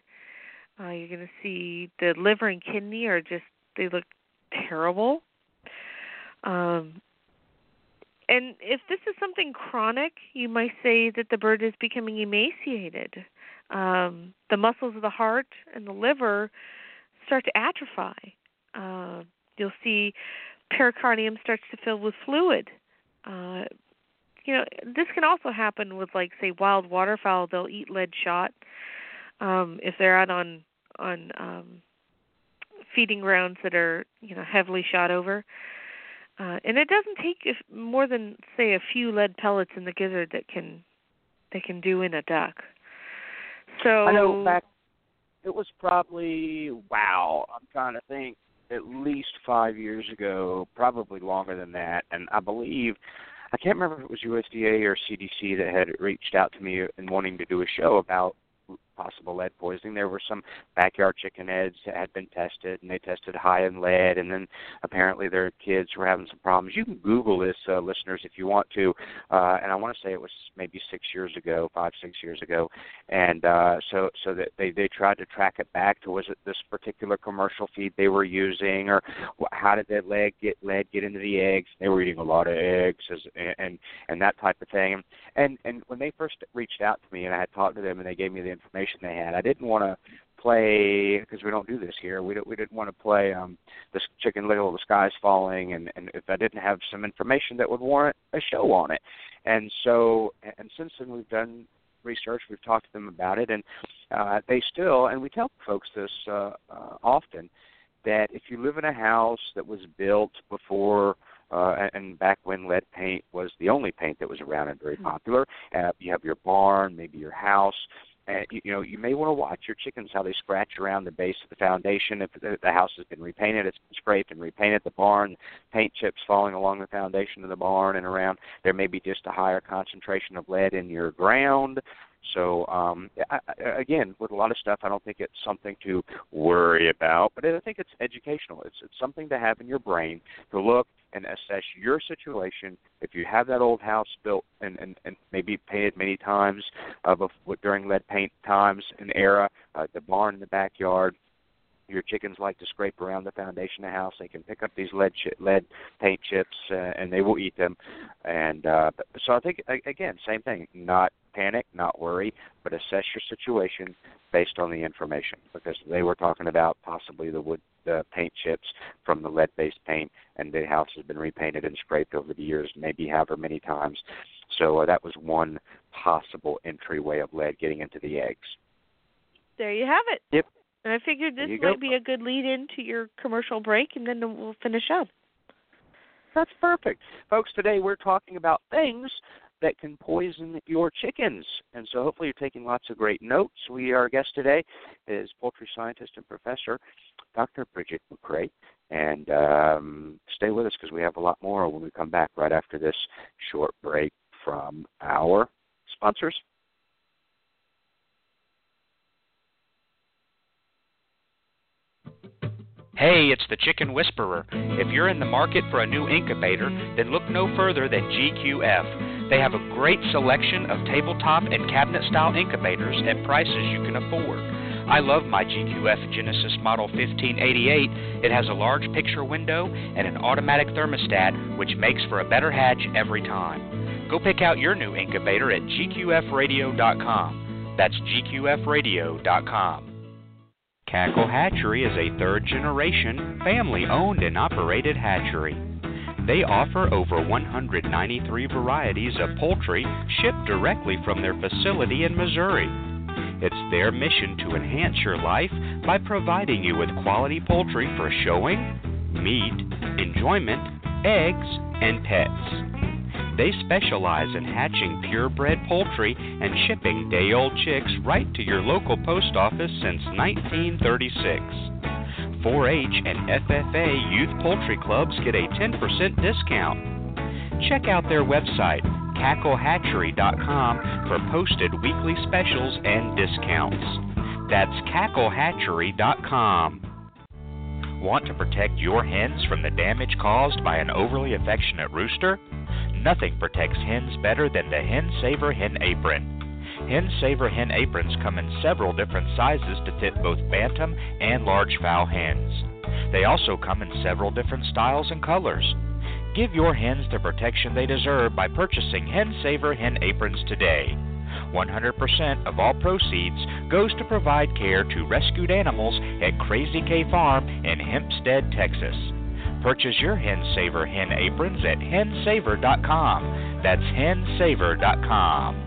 Uh, you're going to see the liver and kidney are just they look terrible. Um, and if this is something chronic, you might say that the bird is becoming emaciated. Um, the muscles of the heart and the liver start to atrophy. Uh, you'll see pericardium starts to fill with fluid. Uh, you know, this can also happen with, like, say, wild waterfowl. They'll eat lead shot um, if they're out on on um, feeding grounds that are, you know, heavily shot over. Uh, and it doesn't take if, more than say a few lead pellets in the gizzard that can they can do in a duck. So
I know back it was probably wow, I'm trying to think at least 5 years ago, probably longer than that, and I believe I can't remember if it was USDA or CDC that had reached out to me and wanting to do a show about possible lead poisoning. There were some backyard chicken heads that had been tested, and they tested high in lead, and then apparently their kids were having some problems. You can Google this, uh, listeners, if you want to. Uh, and I want to say it was maybe six years ago, five, six years ago, and uh, so so that they they tried to track it back to was it this particular commercial feed they were using, or how did that lead get lead get into the eggs? They were eating a lot of eggs, as, and and that type of thing. And and when they first reached out to me, and I had talked to them, and they gave me the information they had, I didn't want to play because we don't do this here. We don't, we didn't want to play um this Chicken Little, the sky's falling, and and if I didn't have some information that would warrant a show on it, and so and since then we've done research, we've talked to them about it, and uh, they still and we tell folks this uh, uh, often that if you live in a house that was built before uh, and, and back when lead paint was the only paint that was around and very popular. Uh, you have your barn, maybe your house. And you, know, you may want to watch your chickens how they scratch around the base of the foundation. If the, the house has been repainted, it's been scraped and repainted. The barn, paint chips falling along the foundation of the barn and around. There may be just a higher concentration of lead in your ground. So um, I, I- again, with a lot of stuff, I don't think it's something to worry about, but I think it's educational. It's it's something to have in your brain to look and assess your situation. If you have that old house built and and, and maybe painted many times uh, before, during lead paint times and era, uh, the barn in the backyard. Your chickens like to scrape around the foundation of the house. They can pick up these lead chi- lead paint chips uh, and they will eat them. And uh, so I think again, same thing. Not panic, not worry, but assess your situation based on the information because they were talking about possibly the wood the paint chips from the lead based paint and the house has been repainted and scraped over the years maybe however many times so uh, that was one possible entryway of lead getting into the eggs
There you have it.
Yep.
And I figured this
you go.
might be a good lead in to your commercial break, and then we'll finish up.
That's perfect. Folks, today we're talking about things that can poison your chickens. And so hopefully you're taking lots of great notes. We our guest today is poultry scientist and professor Dr. Brigid McCrea. And um, stay with us because we have a lot more when we come back right after this short break from our sponsors.
Hey, it's the Chicken Whisperer. If you're in the market for a new incubator, then look no further than GQF. They have a great selection of tabletop and cabinet style incubators at prices you can afford. I love my GQF Genesis Model 1588. It has a large picture window and an automatic thermostat, which makes for a better hatch every time. Go pick out your new incubator at gqfradio.com. That's gqfradio.com. Cackle Hatchery is a third generation, family owned and operated hatchery. They offer over 193 varieties of poultry shipped directly from their facility in Missouri. It's their mission to enhance your life by providing you with quality poultry for showing, meat, enjoyment, eggs, and pets. They specialize in hatching purebred poultry and shipping day old chicks right to your local post office since 1936. 4 H and FFA youth poultry clubs get a 10% discount. Check out their website, cacklehatchery.com, for posted weekly specials and discounts. That's cacklehatchery.com. Want to protect your hens from the damage caused by an overly affectionate rooster? Nothing protects hens better than the Hen Saver Hen Apron. Hen Saver hen aprons come in several different sizes to fit both bantam and large fowl hens. They also come in several different styles and colors. Give your hens the protection they deserve by purchasing Hen Saver hen aprons today. 100% of all proceeds goes to provide care to rescued animals at Crazy K Farm in Hempstead, Texas. Purchase your Hen Saver hen aprons at hensaver.com. That's hensaver.com.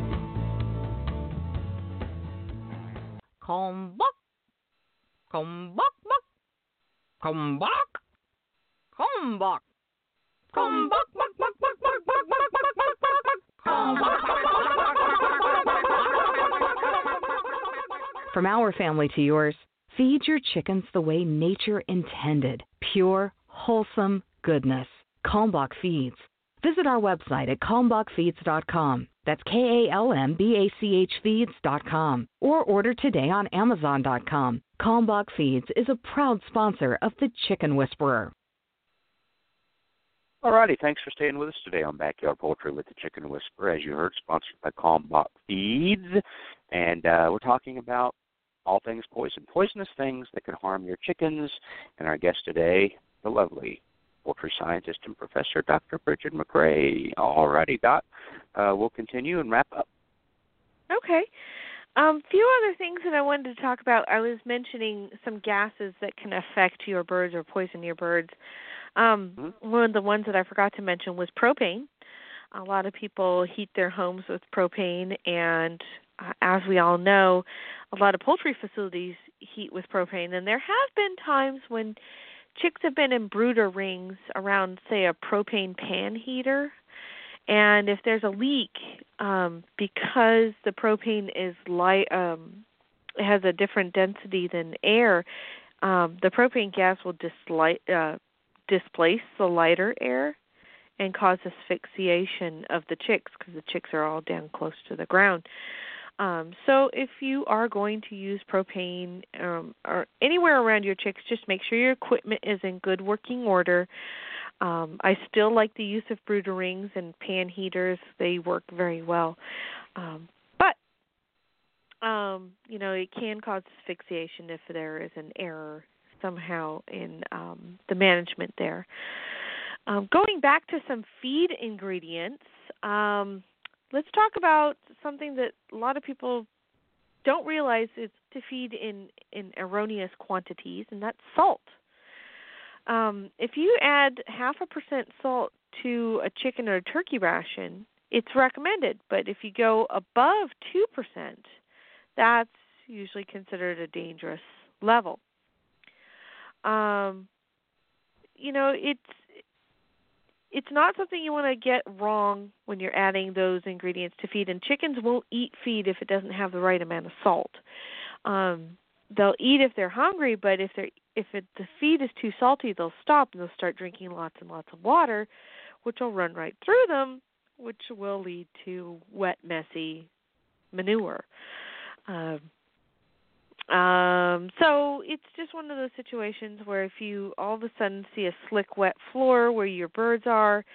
Come back. Come back, back. Come back. Come back. Come back, back, back, back, back, back, back, back, back, back, back. Come back.
From our family to yours, feed your chickens the way nature intended pure, wholesome goodness. Kalmbach Feeds. Visit our website at kalmbachfeeds.com. That's K A L M B A C H feeds.com. Or order today on Amazon.com. Kalmbach Feeds is a proud sponsor of The Chicken Whisperer.
Alrighty, thanks for staying with us today on Backyard Poultry with the Chicken Whisperer. As you heard, sponsored by Kalmbach Feeds. And uh, we're talking about all things poison, poisonous things that could harm your chickens. And our guest today, the lovely poultry scientist and professor, Dr. Brigid McCrea. Alrighty, Doc. Uh, we'll continue and wrap up.
Okay. Um, few other things that I wanted to talk about. I was mentioning some gases that can affect your birds or poison your birds. Um, One of the ones that I forgot to mention was propane. A lot of people heat their homes with propane, and uh, as we all know, a lot of poultry facilities heat with propane. And there have been times when chicks have been in brooder rings around, say, a propane pan heater. And if there's a leak, um, because the propane is light, um, has a different density than air, um, the propane gas will disli- uh, displace the lighter air and cause asphyxiation of the chicks because the chicks are all down close to the ground. Um, so if you are going to use propane um, or anywhere around your chicks, just make sure your equipment is in good working order. Um, I still like the use of brooder rings and pan heaters; they work very well. Um, but um, you know, it can cause asphyxiation if there is an error somehow in um, the management there. Um, going back to some feed ingredients, um, let's talk about something that a lot of people don't realize is to feed in in erroneous quantities, and that's salt. Um, if you add half a percent salt to a chicken or a turkey ration, it's recommended. But if you go above two percent, that's usually considered a dangerous level. Um, you know, it's it's not something you want to get wrong when you're adding those ingredients to feed. And chickens won't eat feed if it doesn't have the right amount of salt. Um, they'll eat if they're hungry, but if they're if it, the feed is too salty, they'll stop and they'll start drinking lots and lots of water, which will run right through them, which will lead to wet, messy manure. Um, um, so it's just one of those situations where if you all of a sudden see a slick, wet floor where your birds are,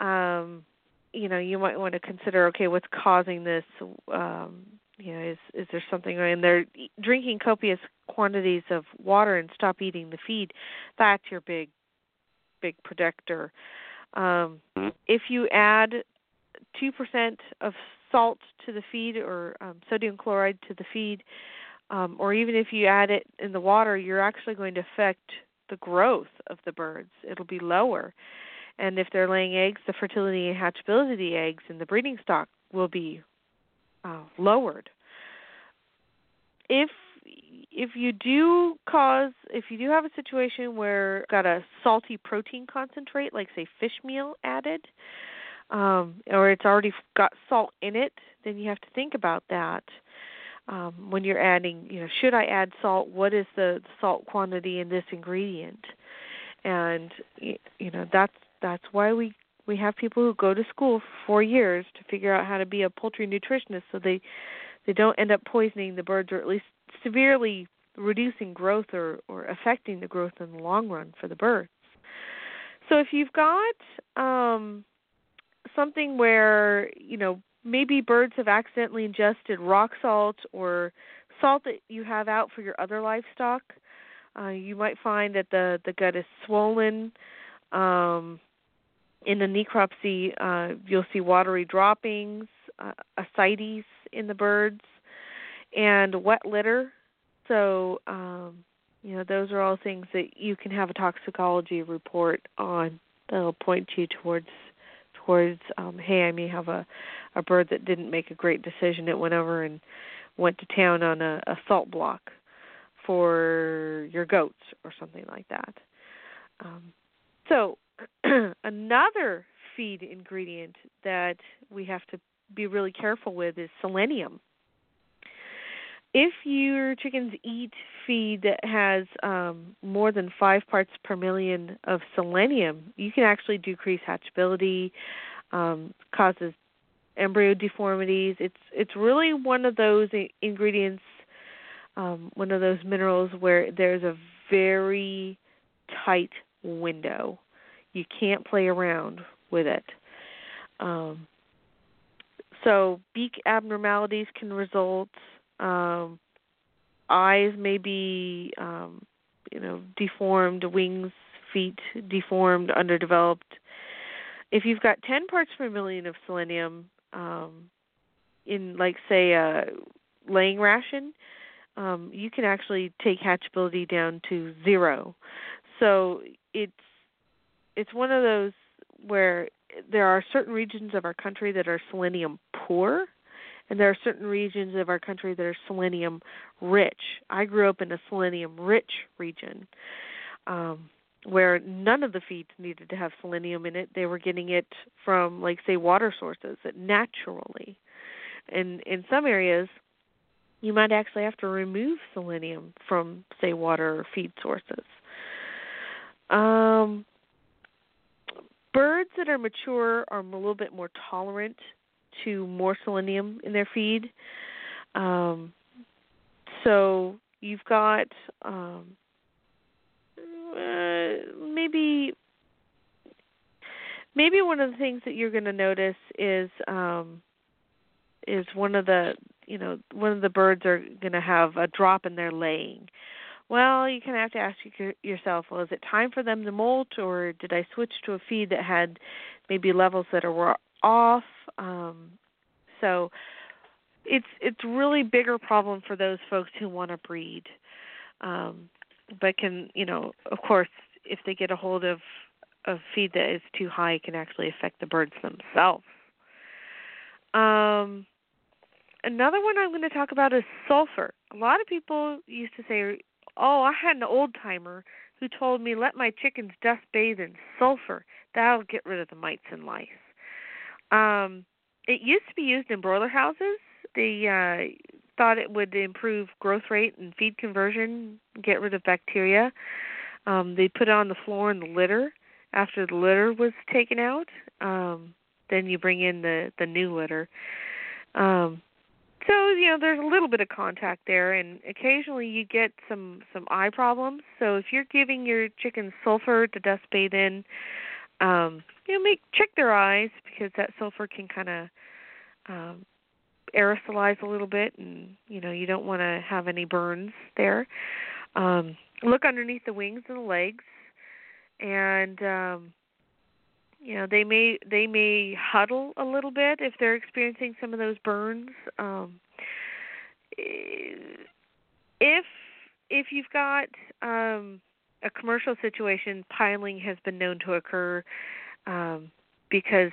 um, you know, you might want to consider, okay, what's causing this? Um, you know, is is there something? And they're drinking copious quantities of water and stop eating the feed. That's your big, big predictor. Um, if you add two percent of salt to the feed or um, sodium chloride to the feed, um, or even if you add it in the water, you're actually going to affect the growth of the birds. It'll be lower. And if they're laying eggs, the fertility and hatchability of the eggs in the breeding stock will be uh, lowered. If if you do cause if you do have a situation where you've got a salty protein concentrate, like say fish meal added, um, or it's already got salt in it, then you have to think about that um, when you're adding, you know, should I add salt? What is the salt quantity in this ingredient? And you know, that's that's why we we have people who go to school for four years to figure out how to be a poultry nutritionist, so they they don't end up poisoning the birds, or at least severely reducing growth or or affecting the growth in the long run for the birds. So if you've got um, something where you know maybe birds have accidentally ingested rock salt or salt that you have out for your other livestock. Uh, you might find that the the gut is swollen. Um, in the necropsy, uh, you'll see watery droppings, uh, ascites in the birds, and wet litter. So, um, you know, those are all things that you can have a toxicology report on that'll point you towards towards um, hey, I may have a a bird that didn't make a great decision. It went over and went to town on a, a salt block for your goats or something like that. Um, so another feed ingredient that we have to be really careful with is selenium. If your chickens eat feed that has um, more than five parts per million of selenium, you can actually decrease hatchability, um, causes embryo deformities. It's it's really one of those ingredients, um, one of those minerals where there's a very tight window. You can't play around with it. Um, so beak abnormalities can result. Um, eyes may be, um, you know, deformed. Wings, feet deformed, underdeveloped. If you've got 10 parts per million of selenium, um, in like say a laying ration, um, you can actually take hatchability down to zero. So it's it's one of those where there are certain regions of our country that are selenium poor, and there are certain regions of our country that are selenium rich. I grew up in a selenium rich region. Um, where none of the feeds needed to have selenium in it. They were getting it from, like, say, water sources naturally. And in some areas, you might actually have to remove selenium from, say, water or feed sources. Um, birds that are mature are a little bit more tolerant to more selenium in their feed. Um, so you've got um, uh, maybe maybe one of the things that you're going to notice is um, is one of the you know one of the birds are going to have a drop in their laying. Well, you kind of have to ask yourself, well, is it time for them to molt, or did I switch to a feed that had maybe levels that are off? Um, so it's it's really bigger problem for those folks who want to breed, um, but can you know of course if they get a hold of a feed that is too high, it can actually affect the birds themselves. Um, another one I'm going to talk about is sulfur. A lot of people used to say, "Oh, I had an old timer who told me let my chickens dust bathe in sulfur. That'll get rid of the mites and lice." Um, it used to be used in broiler houses. They uh, thought it would improve growth rate and feed conversion, get rid of bacteria. Um, they put it on the floor in the litter after the litter was taken out. Um, then you bring in the the new litter. Um, so you know there's a little bit of contact there, and occasionally you get some some eye problems. So if you're giving your chickens sulfur to dust bathe in, um, you know make check their eyes because that sulfur can kind of um, aerosolize a little bit, and you know you don't want to have any burns there. Um, look underneath the wings and the legs, and um, you know they may they may huddle a little bit if they're experiencing some of those burns. Um, if if you've got um, a commercial situation, piling has been known to occur um, because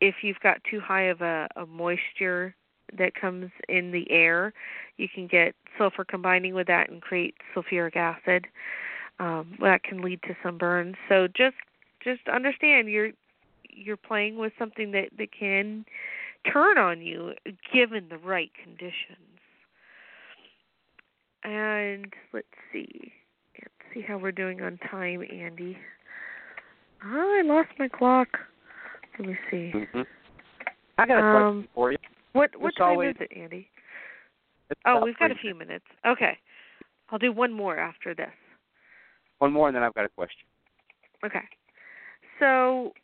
if you've got too high of a, a moisture that comes in the air, you can get sulfur combining with that and create sulfuric acid. Um, that can lead to some burns. So just just understand you're you're playing with something that that can turn on you given the right conditions. And let's see. See how we're doing on time, Andy. Oh, I lost my clock. Let me see.
Mm-hmm. I got a
Um,
question for you.
What what
It's
time
always-
is it, Andy? Oh, we've got a few minutes. Okay. I'll do one more after this.
One more, and then I've got a question.
Okay. So,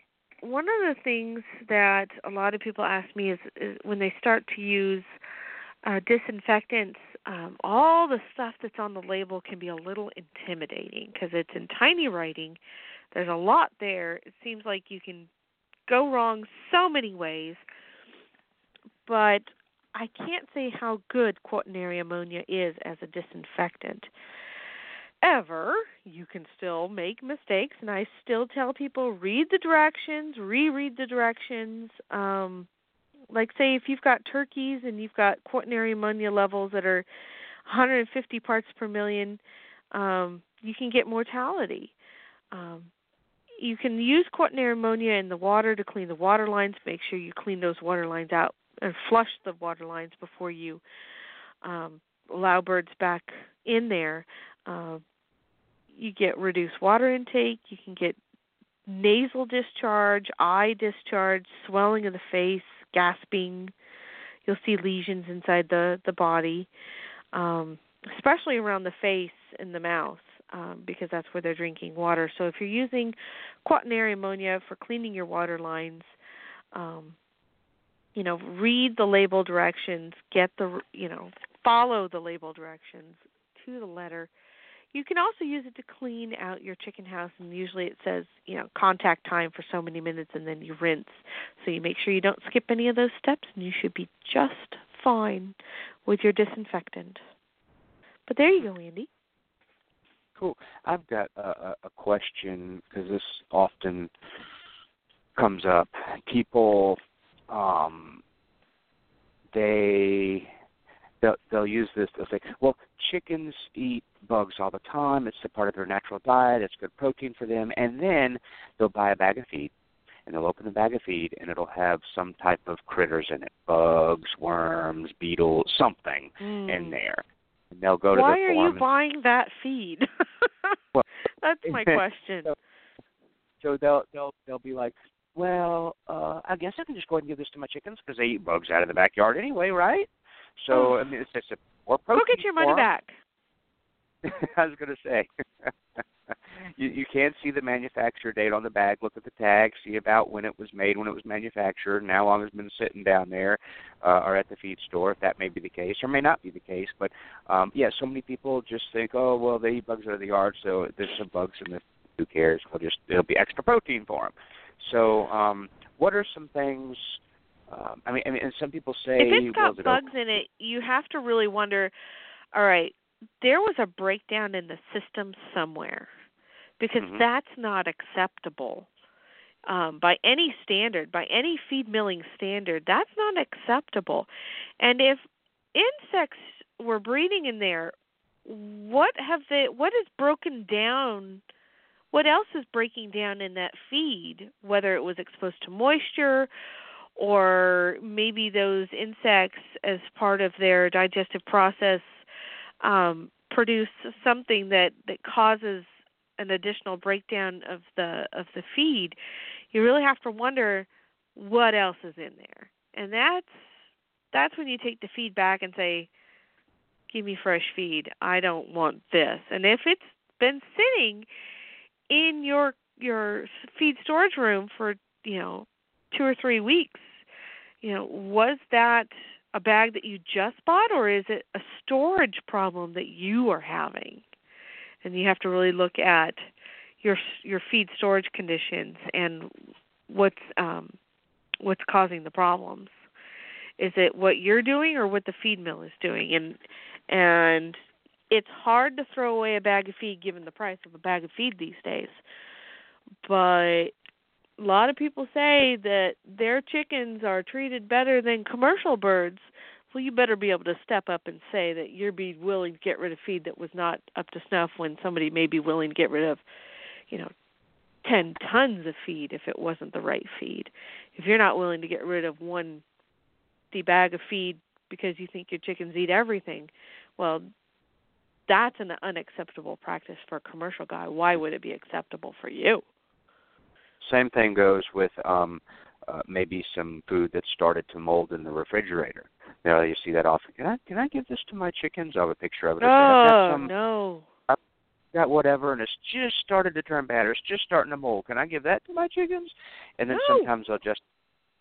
one of the things that a lot of people ask me is, is when they start to use uh, disinfectants, um, all the stuff that's on the label can be a little intimidating because it's in tiny writing. There's a lot there. It seems like you can go wrong so many ways. But I can't say how good quaternary ammonia is as a disinfectant. Ever, you can still make mistakes, and I still tell people read the directions, reread the directions. Um, like, say, if you've got turkeys and you've got quaternary ammonia levels that are 150 parts per million, um, you can get mortality. Um, you can use quaternary ammonia in the water to clean the water lines. Make sure you clean those water lines out and flush the water lines before you um, allow birds back in there. Uh, you get reduced water intake. You can get nasal discharge, eye discharge, swelling of the face, gasping. You'll see lesions inside the the body, um, especially around the face and the mouth, um, because that's where they're drinking water. So if you're using quaternary ammonia for cleaning your water lines, um, you know, read the label directions, get the you know, follow the label directions to the letter. You can also use it to clean out your chicken house, and usually it says, you know, contact time for so many minutes, and then you rinse. So you make sure you don't skip any of those steps, and you should be just fine with your disinfectant. But there you go, Andy.
Cool. I've got a, a, question because this often comes up. People, um, they they'll, they'll use this. They'll say, "Well, chickens eat bugs all the time. It's a part of their natural diet. It's good protein for them." And then they'll buy a bag of feed, and they'll open the bag of feed, and it'll have some type of critters in it: bugs, worms, beetles, something in
Mm.
there. And they'll go to the
Why
are
you
and
buying that feed?
Well,
That's my question.
So, so they'll they'll they'll be like, well, uh, I guess I can just go ahead and give this to my chickens because they eat bugs out of the backyard anyway, right? So I mean, it's just a more
Go
protein
get your money back.
I was going to say, you you can see the manufacturer date on the bag. Look at the tag, see about when it was made, when it was manufactured, and how long it's been sitting down there, uh, or at the feed store, if that may be the case, or may not be the case. But um, yeah, so many people just think, oh well, they eat bugs out of the yard, so there's some bugs in this. Who cares? We'll just it'll be extra protein for them. So, um, what are some things? Um, I mean, I mean, and some people say,
if it's
well,
got
it
bugs in it, you have to really wonder. All right, there was a breakdown in the system somewhere, because
Mhm.
that's not acceptable um, by any standard, by any feed milling standard. That's not acceptable. And if insects were breeding in there, what have they? What is broken down? What else is breaking down in that feed? Whether it was exposed to moisture or maybe those insects as part of their digestive process um, produce something that that causes an additional breakdown of the of the feed you really have to wonder what else is in there. And that's that's when you take the feed back and say give me fresh feed. I don't want this. And if it's been sitting in your your feed storage room for you know two or three weeks you know was that a bag that you just bought or is it a storage problem that you are having? And you have to really look at your your feed storage conditions and what's um what's causing the problems. Is it what you're doing or what the feed mill is doing? And and it's hard to throw away a bag of feed given the price of a bag of feed these days. But a lot of people say that their chickens are treated better than commercial birds. Well, you better be able to step up and say that you're be willing to get rid of feed that was not up to snuff when somebody may be willing to get rid of, you know, 10 tons of feed if it wasn't the right feed. If you're not willing to get rid of one the bag of feed because you think your chickens eat everything, well, that's an unacceptable practice for a commercial guy. Why would it be acceptable for you?
Same thing goes with um, uh, maybe some food that started to mold in the refrigerator. You know, you see that often. Can I can I give this to my chickens? I have a picture of it. I've got
Oh
some,
no.
got whatever, and it's just started to turn bad, or it's just starting to mold. Can I give that to my chickens? And then
No.
sometimes I'll just,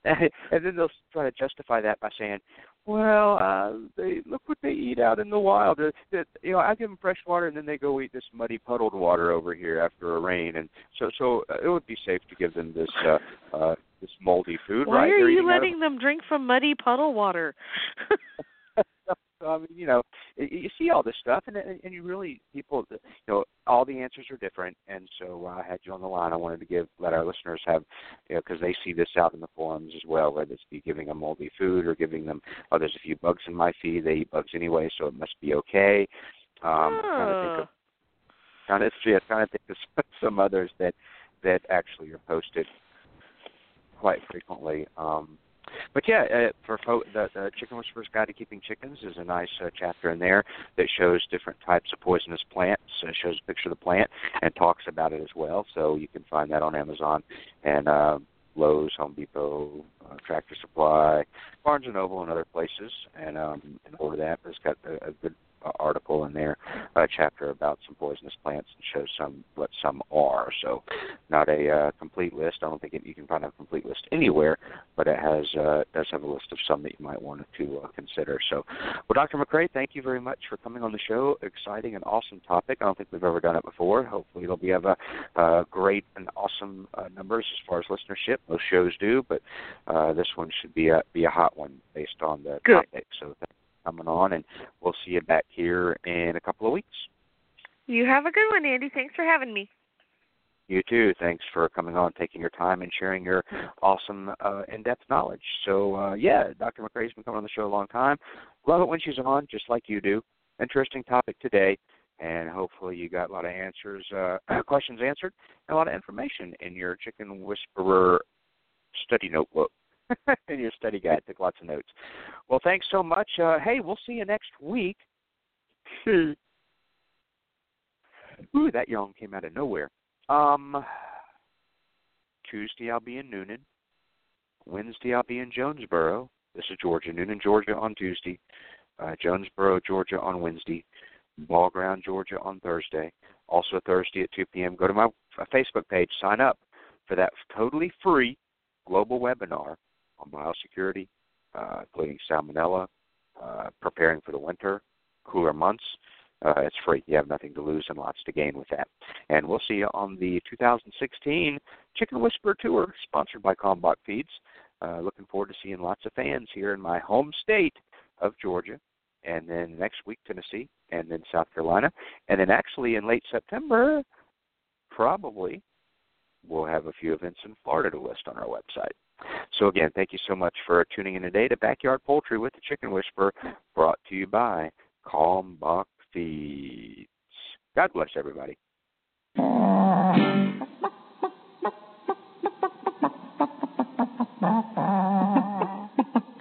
and then they'll try to justify that by saying, "Well, uh, they look what they eat out in the wild. Uh, that you know, I give them fresh water, and then they go eat this muddy, puddled water over here after a rain, and so so uh, it would be safe to give them this uh, uh, this moldy food,
Why
right?
are
They're
you
eating out of
letting them drink from muddy puddle water?
So, I mean, you know, you see all this stuff, and and you really people, you know, all the answers are different. And so uh, I had you on the line. I wanted to give let our listeners have, you know, because they see this out in the forums as well, whether it's be giving them moldy food or giving them, oh, there's a few bugs in my feed. They eat bugs anyway, so it must be okay. Um, I'm trying think of kind of yeah, trying to think of some- some others that that actually are posted quite frequently. Um, but yeah, uh, for fo- the, the Chicken Whisperer's Guide to Keeping Chickens is a nice uh, chapter in there that shows different types of poisonous plants. Uh, shows a picture of the plant and talks about it as well. So you can find that on Amazon and uh, Lowe's, Home Depot, uh, Tractor Supply, Barnes and Noble, and other places. And um, order that. It's got a, a good article in there, a chapter about some poisonous plants and shows some what some are. So not a uh, complete list. I don't think it, you can find a complete list anywhere, but it has uh, does have a list of some that you might want to uh, consider. So, well, Dr. McCrea, thank you very much for coming on the show. Exciting and awesome topic. I don't think we've ever done it before. Hopefully, it'll be of a uh, great and awesome uh, numbers as far as listenership. Most shows do, but uh, this one should be a be a hot one based on the
Good.
topic. So, thanks for coming on, and we'll see you back here in a couple of weeks.
You have a good one, Andy. Thanks for having me.
You too. Thanks for coming on, taking your time, and sharing your awesome uh, in-depth knowledge. So, uh, yeah, Dr. McCrea's been coming on the show a long time. Love it when she's on, just like you do. Interesting topic today, and hopefully you got a lot of answers, uh, questions answered, and a lot of information in your Chicken Whisperer study notebook. in your study guide, took lots of notes. Well, thanks so much. Uh, hey, we'll see you next week. Ooh, that yawn came out of nowhere. Um, Tuesday I'll be in Newnan. Wednesday I'll be in Jonesboro. This is Georgia, Newnan, Georgia on Tuesday. uh, Jonesboro, Georgia on Wednesday, Ball Ground, Georgia on Thursday. Also Thursday at 2 p.m. Go to my Facebook page, sign up for that totally free global webinar on biosecurity, uh, including salmonella, uh, preparing for the winter, cooler months. Uh, it's free. You have nothing to lose and lots to gain with that. And we'll see you on the 2016 Chicken Whisperer Tour, sponsored by Kalmbach Feeds. Uh, looking forward to seeing lots of fans here in my home state of Georgia, and then next week Tennessee, and then South Carolina, and then actually in late September, probably we'll have a few events in Florida to list on our website. So again, thank you so much for tuning in today to Backyard Poultry with the Chicken Whisperer, brought to you by Kalmbach Feeds. God bless everybody.